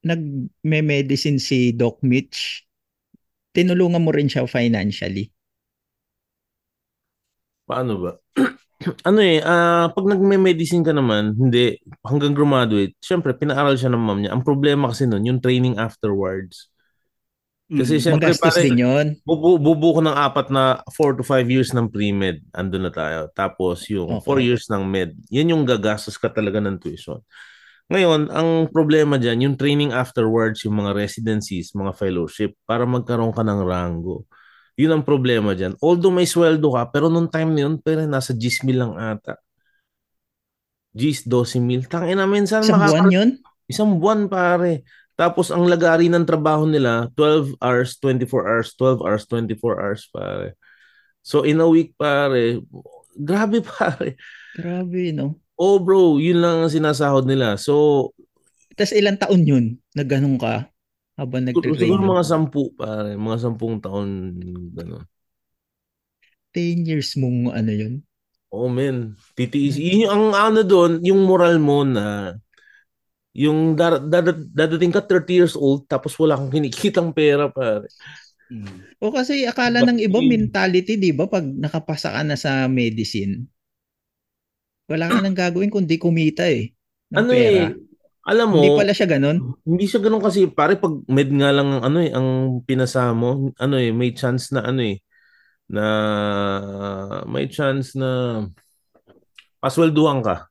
[SPEAKER 3] nag-medicine si Doc Mitch, tinulungan mo rin siya financially.
[SPEAKER 4] Paano ba? ano eh, ah pag nagme-medicine ka naman, hindi, hanggang graduate, syempre, pinaaral siya ng mom niya. Ang problema kasi nun, yung training afterwards. Kasi
[SPEAKER 2] Mm.
[SPEAKER 4] syempre,
[SPEAKER 3] Magastos
[SPEAKER 4] pare,
[SPEAKER 3] din yun.
[SPEAKER 4] bubu, bubuo ko ng apat na 4 to 5 years ng pre-med. Andun na tayo. Tapos yung
[SPEAKER 3] Okay.
[SPEAKER 4] 4 years ng med. Yan yung gagastos ka talaga ng tuition. Ngayon, ang problema dyan, yung training afterwards, yung mga residencies, mga fellowship, para magkaroon ka ng rango. Yun ang problema dyan. Although may sweldo ka, pero nung time na yun, pero nasa 10 mil lang ata. 10, 12 mil. Tangin na, minsan
[SPEAKER 3] Isang
[SPEAKER 4] makaka-
[SPEAKER 3] buwan yun?
[SPEAKER 4] Isang buwan pare. Tapos ang lagari ng trabaho nila, 12 hours, 24 hours, 12 hours, 24 hours pare. So in a week pare, grabe pare.
[SPEAKER 3] Grabe, no?
[SPEAKER 4] Oh bro, yun lang ang sinasahod nila. So
[SPEAKER 3] Tapos ilang taon yun na ganun ka habang
[SPEAKER 4] siguro
[SPEAKER 3] nagtitrain?
[SPEAKER 4] mga sampu pare, mga sampung taon gano'n.
[SPEAKER 3] 10 years mong ano yun?
[SPEAKER 4] Oh man, titiis. Yun yung, ang ano doon, yung moral mo na yung dar- dar- dadating ka 30 years old tapos wala kang kinikitang pera pare.
[SPEAKER 2] Mm.
[SPEAKER 3] O kasi akala ng iba
[SPEAKER 4] Bakit?
[SPEAKER 3] mentality, di ba? Pag nakapasa ka na sa medicine, wala ka nang gagawin kundi kumita eh.
[SPEAKER 4] Ano
[SPEAKER 3] pera.
[SPEAKER 4] eh, alam mo,
[SPEAKER 3] Hindi pala siya ganun.
[SPEAKER 4] Hindi siya ganun kasi pare pag med nga lang ang ano eh ang pinasa mo ano eh may chance na ano eh na may chance na paswelduhan ka.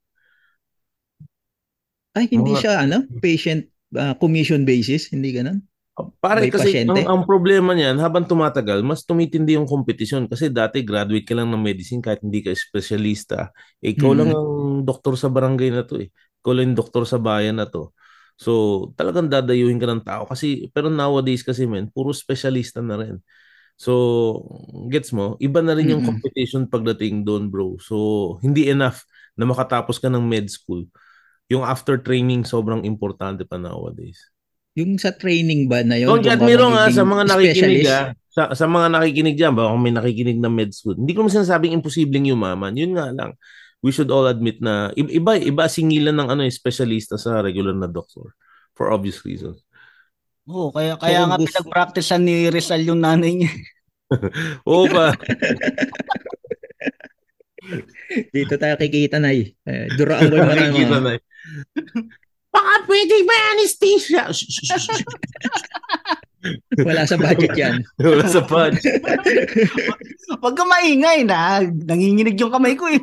[SPEAKER 3] Ay, hindi
[SPEAKER 4] Mga-
[SPEAKER 3] siya ano, patient uh, commission basis, hindi ganun.
[SPEAKER 4] Pare
[SPEAKER 3] May
[SPEAKER 4] kasi ang,
[SPEAKER 3] pasyente?
[SPEAKER 4] ang problema niyan habang tumatagal mas tumitindi yung kompetisyon kasi dati graduate ka lang ng medicine kahit hindi ka espesyalista. Eh, ikaw
[SPEAKER 3] Mm.
[SPEAKER 4] lang ang doktor sa barangay na to eh. Ikaw lang yung doktor sa bayan na to. So, talagang dadayuhin ka ng tao kasi pero nowadays kasi men puro specialista na rin. So, gets mo? Iba na rin yung competition pagdating doon, bro. So, hindi enough na makatapos ka ng med school. Yung after training sobrang importante pa nowadays.
[SPEAKER 3] Yung sa training ba na yun?
[SPEAKER 4] Don't
[SPEAKER 3] doon
[SPEAKER 4] get
[SPEAKER 3] ka
[SPEAKER 4] me wrong ha,
[SPEAKER 3] magiging
[SPEAKER 4] sa mga nakikinig ha, sa, sa mga nakikinig dyan, baka kung may nakikinig na med school, hindi ko naman sinasabing imposibleng yumaman. Yun nga lang. We should all admit na iba, iba singilan ng ano, eh, specialista sa regular na doctor for obvious reasons.
[SPEAKER 2] Oo, kaya kaya
[SPEAKER 3] Kung
[SPEAKER 2] nga
[SPEAKER 3] gusto-
[SPEAKER 2] pinag-practicean ni Rizal yung nanay niya.
[SPEAKER 4] Oo pa.
[SPEAKER 3] Dito tayo kikita na eh. Eh, Duraan ko yung mga
[SPEAKER 4] Baka pwede ba anesthesia?
[SPEAKER 3] Wala sa budget yan.
[SPEAKER 4] Wala sa punch.
[SPEAKER 2] Wag ka maingay na. Nanginginig yung kamay ko eh.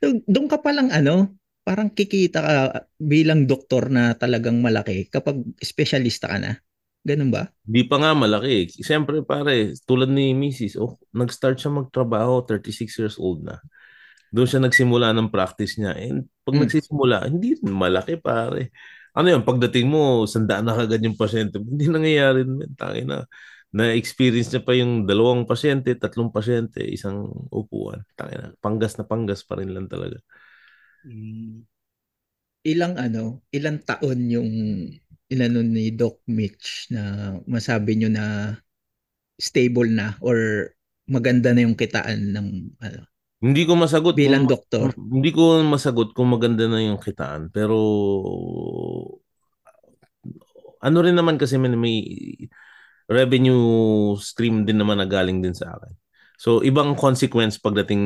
[SPEAKER 3] So, doon ka palang ano, parang kikita ka bilang doktor na talagang malaki kapag espesyalista ka na. Ganun ba?
[SPEAKER 4] Di pa nga malaki. Siyempre pare, tulad ni Mrs. Oh, nag-start siya magtrabaho, 36 years old na. Doon siya nagsimula ng practice niya. And pag
[SPEAKER 3] Hmm.
[SPEAKER 4] nagsisimula, hindi rin malaki pare. Ano yun, pagdating mo, sandaan na kagad yung pasyente. Hindi nangyayari. Tangin na. na-experience niya pa yung dalawang pasyente, tatlong pasyente, isang upuan. Tangina, panggas na panggas pa rin lang talaga.
[SPEAKER 2] Mm.
[SPEAKER 3] Ilang ano, ilang taon yung inano ni Doc Mitch na masabi nyo na stable na or maganda na yung kitaan ng ano,
[SPEAKER 4] Hindi ko masagot
[SPEAKER 3] bilang
[SPEAKER 4] kung,
[SPEAKER 3] doktor.
[SPEAKER 4] hindi ko masagot kung maganda na yung kitaan, pero ano rin naman kasi may, may revenue stream din naman na galing din sa akin. So ibang consequence pagdating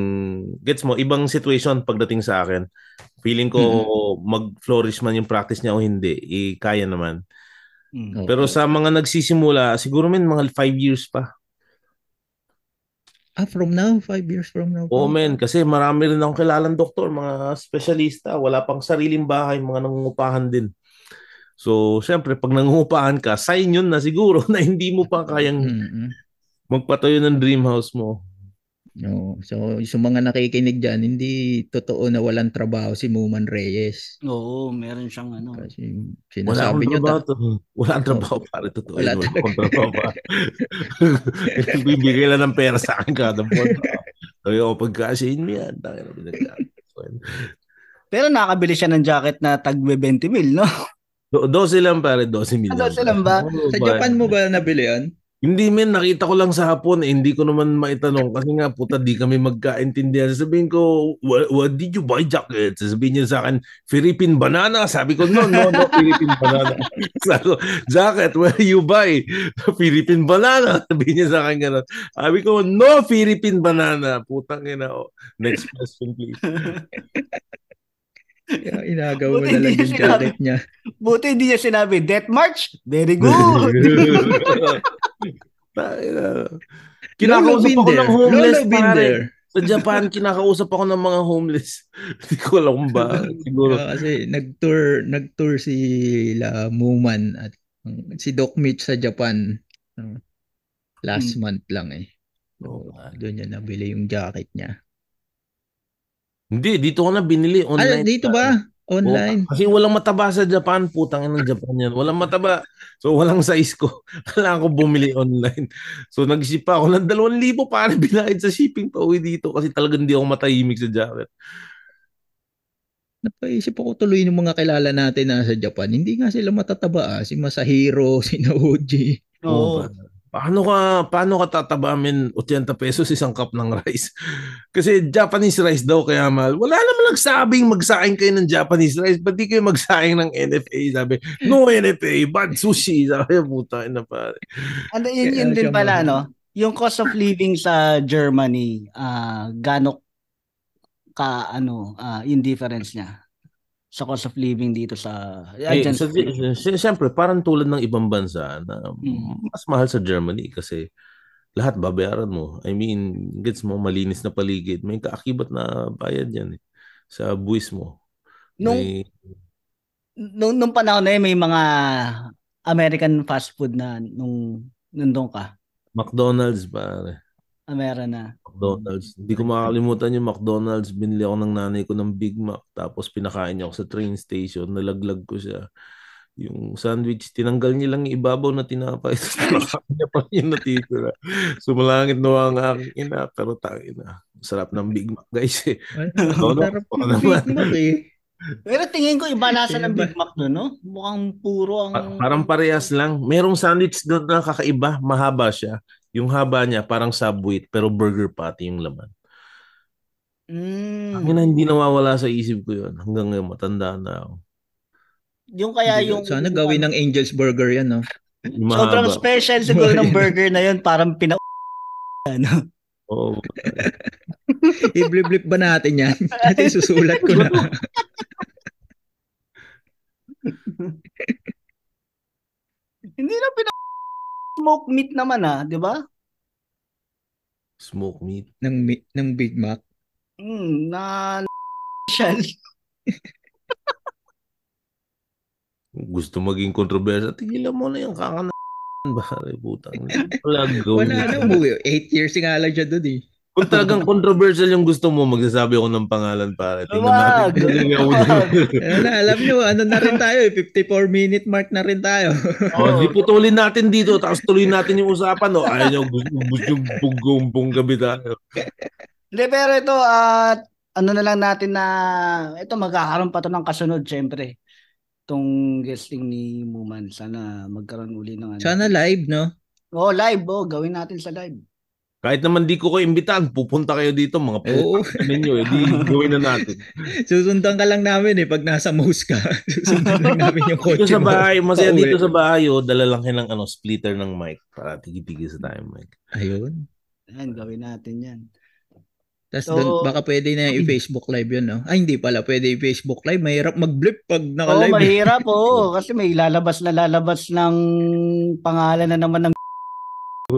[SPEAKER 4] gets mo ibang situation pagdating sa akin. Feeling ko mag-flourish man yung practice niya o hindi, eh, kaya naman.
[SPEAKER 2] Mm.
[SPEAKER 3] Oh.
[SPEAKER 4] Pero sa mga nagsisimula, siguro men mga 5 years pa.
[SPEAKER 3] Ah, from now? Five years from now?
[SPEAKER 4] Oo men, kasi marami rin akong kilalang doktor, mga specialista, wala pang sariling bahay, mga nangungupahan din. So, syempre, pag nangungupahan ka, sign yun na siguro na hindi mo pa kayang
[SPEAKER 3] Mm-mm.
[SPEAKER 4] magpatayo ng dream house mo.
[SPEAKER 3] No. So, sa mga nakikinig dyan, hindi totoo na walang trabaho si Muman Reyes.
[SPEAKER 2] Oo, meron siyang ano.
[SPEAKER 3] Kasi sinasabi
[SPEAKER 4] trabaho.
[SPEAKER 3] ta-
[SPEAKER 4] to. Wala akong trabaho, pare. Totoo
[SPEAKER 3] Wala
[SPEAKER 4] yun. Wala akong trabaho. Bibigay lang ng pera sa akin kada buwan. Sabi ko, pagkasihin mo yan. Dahil na binagyan.
[SPEAKER 2] Pero nakabili siya ng jacket na tag 20 mil, no?
[SPEAKER 4] Do 12 lang pare, 12 million.
[SPEAKER 2] Ah, 12 lang ba?
[SPEAKER 3] Sa. Japan mo ba nabili yan?
[SPEAKER 4] Hindi men, nakita ko lang sa hapon, eh, hindi ko naman maitanong kasi nga puta di kami magkaintindihan. Sasabihin ko, what, what did you buy jacket? Sasabihin niya sa akin, Philippine banana. Sabi ko, no, no, no, Philippine banana. Sabi ko, jacket, where you buy? Philippine banana. Sabi niya sa akin gano'n. Sabi ko, no, Philippine banana. Putang ina. Oh. Next question, please.
[SPEAKER 3] Kaya inagaw mo na lang yung jacket niya.
[SPEAKER 2] Buti hindi niya sinabi, Death March? Very good.
[SPEAKER 4] Kinakausap ako
[SPEAKER 3] Binder.
[SPEAKER 4] ng homeless,
[SPEAKER 3] Lolo
[SPEAKER 4] pare.
[SPEAKER 3] Binder.
[SPEAKER 4] Sa Japan, kinakausap ako ng mga homeless. Hindi ko alam ba. Siguro.
[SPEAKER 3] Ah, kasi nag-tour, nag-tour si La Muman at um, si Doc Mitch sa Japan. uh, last
[SPEAKER 2] Hmm.
[SPEAKER 3] month lang eh. So, doon niya nabili yung jacket niya.
[SPEAKER 4] Hindi, dito ko na binili
[SPEAKER 3] Ah,
[SPEAKER 4] online.
[SPEAKER 3] dito ba? Online.
[SPEAKER 4] Oo, kasi walang mataba sa Japan. Putang ina ng Japan yan. Walang mataba. So, walang size ko. Kailangan ko bumili online. So, nag-ship pa ako ng 2,000 para binayad sa shipping pa uwi dito kasi talagang hindi ako matahimik sa jacket.
[SPEAKER 3] Napaisip ako tuloy ng mga kilala natin na sa Japan. Hindi nga sila matataba ah. Si Masahiro, si Naoji.
[SPEAKER 2] Oo.
[SPEAKER 4] Paano ka paano ka tataba men 80 pesos isang cup ng rice? Kasi Japanese rice daw kaya mahal. Wala naman nagsabing magsaing kayo ng Japanese rice. Ba't di kayo magsaing ng NFA? Sabi, no NFA, bad sushi. Sabi, puta ina pare.
[SPEAKER 2] Ano, yun,
[SPEAKER 3] Kaya
[SPEAKER 2] yun din pala, no? Yung cost of living sa Germany, ah gano ka, ano, ah yung difference niya sa cost of living dito sa,
[SPEAKER 4] Eh, sa,
[SPEAKER 2] sa-
[SPEAKER 4] si- siyempre, parang tulad ng ibang bansa na
[SPEAKER 2] Mm.
[SPEAKER 4] mas mahal sa Germany kasi lahat babayaran mo. I mean, gets mo, malinis na paligid. May kaakibat na bayad yan eh, sa buwis mo.
[SPEAKER 2] Nung-
[SPEAKER 4] May-
[SPEAKER 2] nung, nung panahon na yun, may mga American fast food na nung nandun ka.
[SPEAKER 4] McDonald's pare.
[SPEAKER 2] Ah, meron na.
[SPEAKER 4] McDonald's. Hindi ko makakalimutan yung McDonald's. Binili ako ng nanay ko ng Big Mac. Tapos pinakain niya ako sa train station. Nalaglag ko siya. Yung sandwich, tinanggal niya lang yung ibabaw na tinapay. Tapos pinakain niya pa yung natitira. Sumalangit na ang aking ina. Pero tangin na. Sarap ng Big Mac guys eh.
[SPEAKER 3] Ano,
[SPEAKER 4] no,
[SPEAKER 3] sarap
[SPEAKER 4] baka
[SPEAKER 3] ng. Big Mac eh.
[SPEAKER 2] Pero tingin ko iba nasa ng. Big Mac doon, no? Mukhang puro ang...
[SPEAKER 4] parang parehas lang. Merong sandwich doon na kakaiba. Mahaba siya. Yung haba niya parang subway pero burger patty yung laman.
[SPEAKER 2] Mm.
[SPEAKER 4] Ang ina, hindi nawawala sa isip ko yun. Hanggang ngayon matanda na ako.
[SPEAKER 2] Yung kaya
[SPEAKER 3] Hindi,
[SPEAKER 2] yung...
[SPEAKER 3] Sana gawin ng Angel's Burger yan, no?
[SPEAKER 4] Yung
[SPEAKER 2] Sobrang
[SPEAKER 4] mahaba.
[SPEAKER 2] special siguro ng burger na yun. Parang pina... Ano?
[SPEAKER 4] Oo.
[SPEAKER 3] I-blip-blip ba natin yan? Dati susulat ko na.
[SPEAKER 2] Hindi na pina... Smoke meat naman ah, di ba?
[SPEAKER 4] Smoke meat.
[SPEAKER 3] ng, mi- ng Big Mac.
[SPEAKER 2] Mm, na... Shell.
[SPEAKER 4] Gusto maging kontrobersya. Tigilan mo na yung kakana. Bakit putang. Wala
[SPEAKER 3] Wala na, umuwi. Eight years nga lang siya doon eh.
[SPEAKER 4] Kung talagang controversial yung gusto mo, magsasabi ako ng pangalan. Tingnan
[SPEAKER 2] Wag!
[SPEAKER 3] Ayun na, alam nyo, ano na rin tayo eh, 54 minute mark na rin tayo.
[SPEAKER 4] Oh, di putulin natin dito, tapos tuloy natin yung usapan. No? Ayaw nyo, gusto, gusto yung bugumpong gabi tayo.
[SPEAKER 2] Hindi, pero ito, at ano na lang natin na, ito magkakaroon pa to ng kasunod, syempre. Itong guesting ni Muman. Sana magkaroon uli ng ano.
[SPEAKER 3] Sana live, no?
[SPEAKER 2] Oh, live. Oh, gawin natin sa live.
[SPEAKER 4] Kahit naman di ko kayo imbitahan, pupunta kayo dito, mga
[SPEAKER 3] Oo.
[SPEAKER 4] pupunta ninyo. Eh, di gawin na natin.
[SPEAKER 3] Susundan ka lang namin eh pag nasa mouse ka. Susundan lang namin yung
[SPEAKER 4] Dito
[SPEAKER 3] kotse
[SPEAKER 4] sa
[SPEAKER 3] mo.
[SPEAKER 4] bahay, masaya
[SPEAKER 3] Pauwi.
[SPEAKER 4] dito sa bahay, oh, dala lang kayo ng ano, splitter ng mic para tigi-tigi sa tayo mic.
[SPEAKER 3] Ayun.
[SPEAKER 2] Ayan, gawin natin yan.
[SPEAKER 3] Tapos
[SPEAKER 2] So-
[SPEAKER 3] dun, baka pwede na i-Facebook live yun, no? Ay, hindi pala. Pwede i-Facebook live. Mahirap mag-blip pag
[SPEAKER 2] Oo,
[SPEAKER 3] naka-live. eh.
[SPEAKER 2] mahirap. Oo, kasi may lalabas na lalabas ng pangalan na naman ng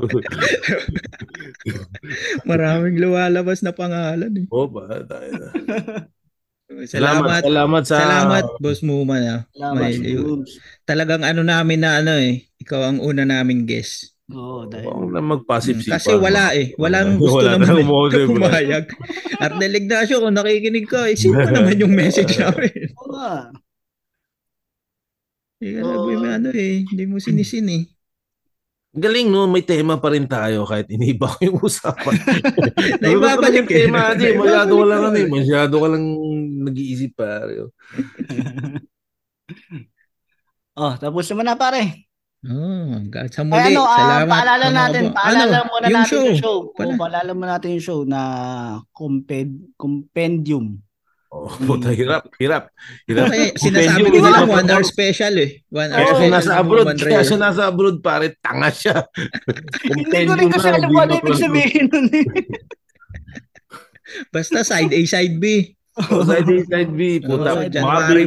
[SPEAKER 3] Maraming lumalabas na pangalan. Eh.
[SPEAKER 4] Oh, ba, na.
[SPEAKER 3] Salamat.
[SPEAKER 4] Salamat sa...
[SPEAKER 3] Salamat, Boss Muman. Ah.
[SPEAKER 2] Salamat.
[SPEAKER 3] May-. Talagang ano namin na ano eh. Ikaw ang una naming guest.
[SPEAKER 2] Oo, dahil.
[SPEAKER 4] Huwag na mag-passive
[SPEAKER 3] Mm, Kasi wala eh. Walang gusto
[SPEAKER 4] Wala
[SPEAKER 3] naman
[SPEAKER 4] na
[SPEAKER 3] eh. Pumayag. Arnel Ignacio, kung nakikinig ka, isip mo naman yung message namin.
[SPEAKER 2] Oo nga.
[SPEAKER 3] Hindi ka nag- may ano eh. Hindi mo sinisin eh.
[SPEAKER 4] Galing no, may tema pa rin tayo kahit iniba ko yung usapan.
[SPEAKER 3] Naibabalik
[SPEAKER 4] yung tema,
[SPEAKER 3] eh.
[SPEAKER 4] di, masyado ka lang ano eh,
[SPEAKER 3] Naibabalik.
[SPEAKER 4] masyado ka lang nag-iisip pare.
[SPEAKER 2] Oh, tapos naman na pare.
[SPEAKER 3] Oh, sa
[SPEAKER 2] Ay,
[SPEAKER 3] muli.
[SPEAKER 2] ano, ah,
[SPEAKER 3] Salamat.
[SPEAKER 2] paalala natin, paalala
[SPEAKER 3] Ano?
[SPEAKER 2] muna
[SPEAKER 3] Yung
[SPEAKER 2] natin
[SPEAKER 3] show.
[SPEAKER 2] yung show.
[SPEAKER 3] Pala.
[SPEAKER 2] Oo, paalala muna natin yung show na comped, compendium.
[SPEAKER 4] Oh, puta, hirap, hirap. Hirap.
[SPEAKER 3] Okay, sinasabi ko
[SPEAKER 4] na-
[SPEAKER 3] one hour special eh. One hour
[SPEAKER 4] Kaya siya
[SPEAKER 3] special.
[SPEAKER 4] nasa abroad, kaya siya nasa abroad pare, tanga siya.
[SPEAKER 2] Hindi ko rin kasi alam kung ano ibig sabihin nun eh.
[SPEAKER 3] Basta side A, side B.
[SPEAKER 4] Oh, side A, side B, puta.
[SPEAKER 3] Oh, January
[SPEAKER 4] January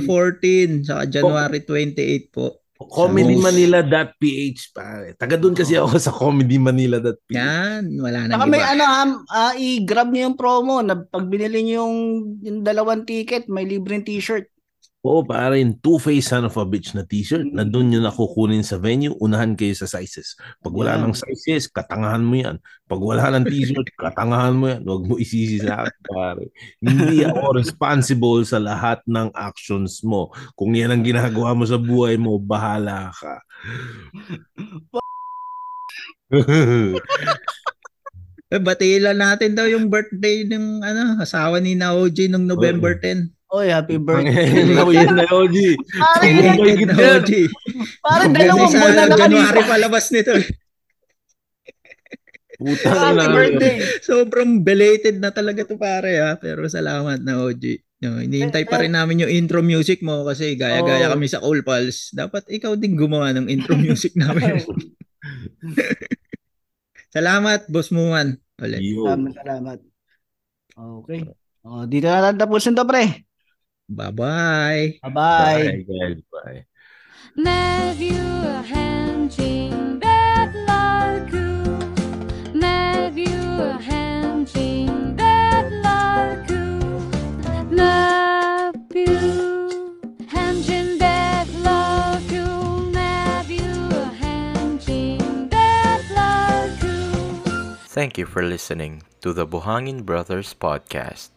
[SPEAKER 3] 14, saka January 28 po.
[SPEAKER 4] comedymanila.ph pare. Taga doon kasi ako sa comedymanila.ph.
[SPEAKER 3] Yan, wala nang
[SPEAKER 2] Saka may
[SPEAKER 3] iba.
[SPEAKER 2] ano, um, ah, i-grab niyo yung promo na pag binili niyo yung, yung dalawang ticket, may libreng t-shirt.
[SPEAKER 4] Oo, pare, yung two-face son of a bitch na t-shirt na doon nyo nakukunin sa venue, unahan kayo sa sizes. Pag wala
[SPEAKER 2] Yeah.
[SPEAKER 4] ng sizes, katangahan mo yan. Pag wala ng t-shirt, katangahan mo yan. Huwag mo isisi sa akin, pare. Hindi ako responsible sa lahat ng actions mo. Kung yan ang ginagawa mo sa buhay mo, bahala ka.
[SPEAKER 3] Eh, batiin natin daw yung birthday ng ano, asawa ni Naoji nung November 10.
[SPEAKER 2] Oy, happy birthday.
[SPEAKER 4] Yun na, OG.
[SPEAKER 2] Pare, yun,
[SPEAKER 4] gitna.
[SPEAKER 3] Naoji.
[SPEAKER 2] pare dalawang buwan na
[SPEAKER 3] January
[SPEAKER 2] nakalipas.
[SPEAKER 3] palabas nito.
[SPEAKER 4] Putang
[SPEAKER 2] Happy
[SPEAKER 4] ina.
[SPEAKER 2] birthday.
[SPEAKER 3] Sobrang belated na talaga to pare ha. Pero salamat na OG. No, hinihintay pa rin namin yung intro music mo kasi gaya-gaya
[SPEAKER 2] Oh.
[SPEAKER 3] kami sa Cool Pals. Dapat ikaw din gumawa ng intro music namin. salamat, Boss Muman. Ulit.
[SPEAKER 2] Salamat, salamat. Okay. Oh, dito na tapusin to, pre.
[SPEAKER 3] Bye-bye.
[SPEAKER 2] Bye-bye.
[SPEAKER 4] Bye, bye.
[SPEAKER 5] Nephew bad. Nephew bad. Nephew.
[SPEAKER 1] Thank you for listening to the Buhangin Brothers podcast.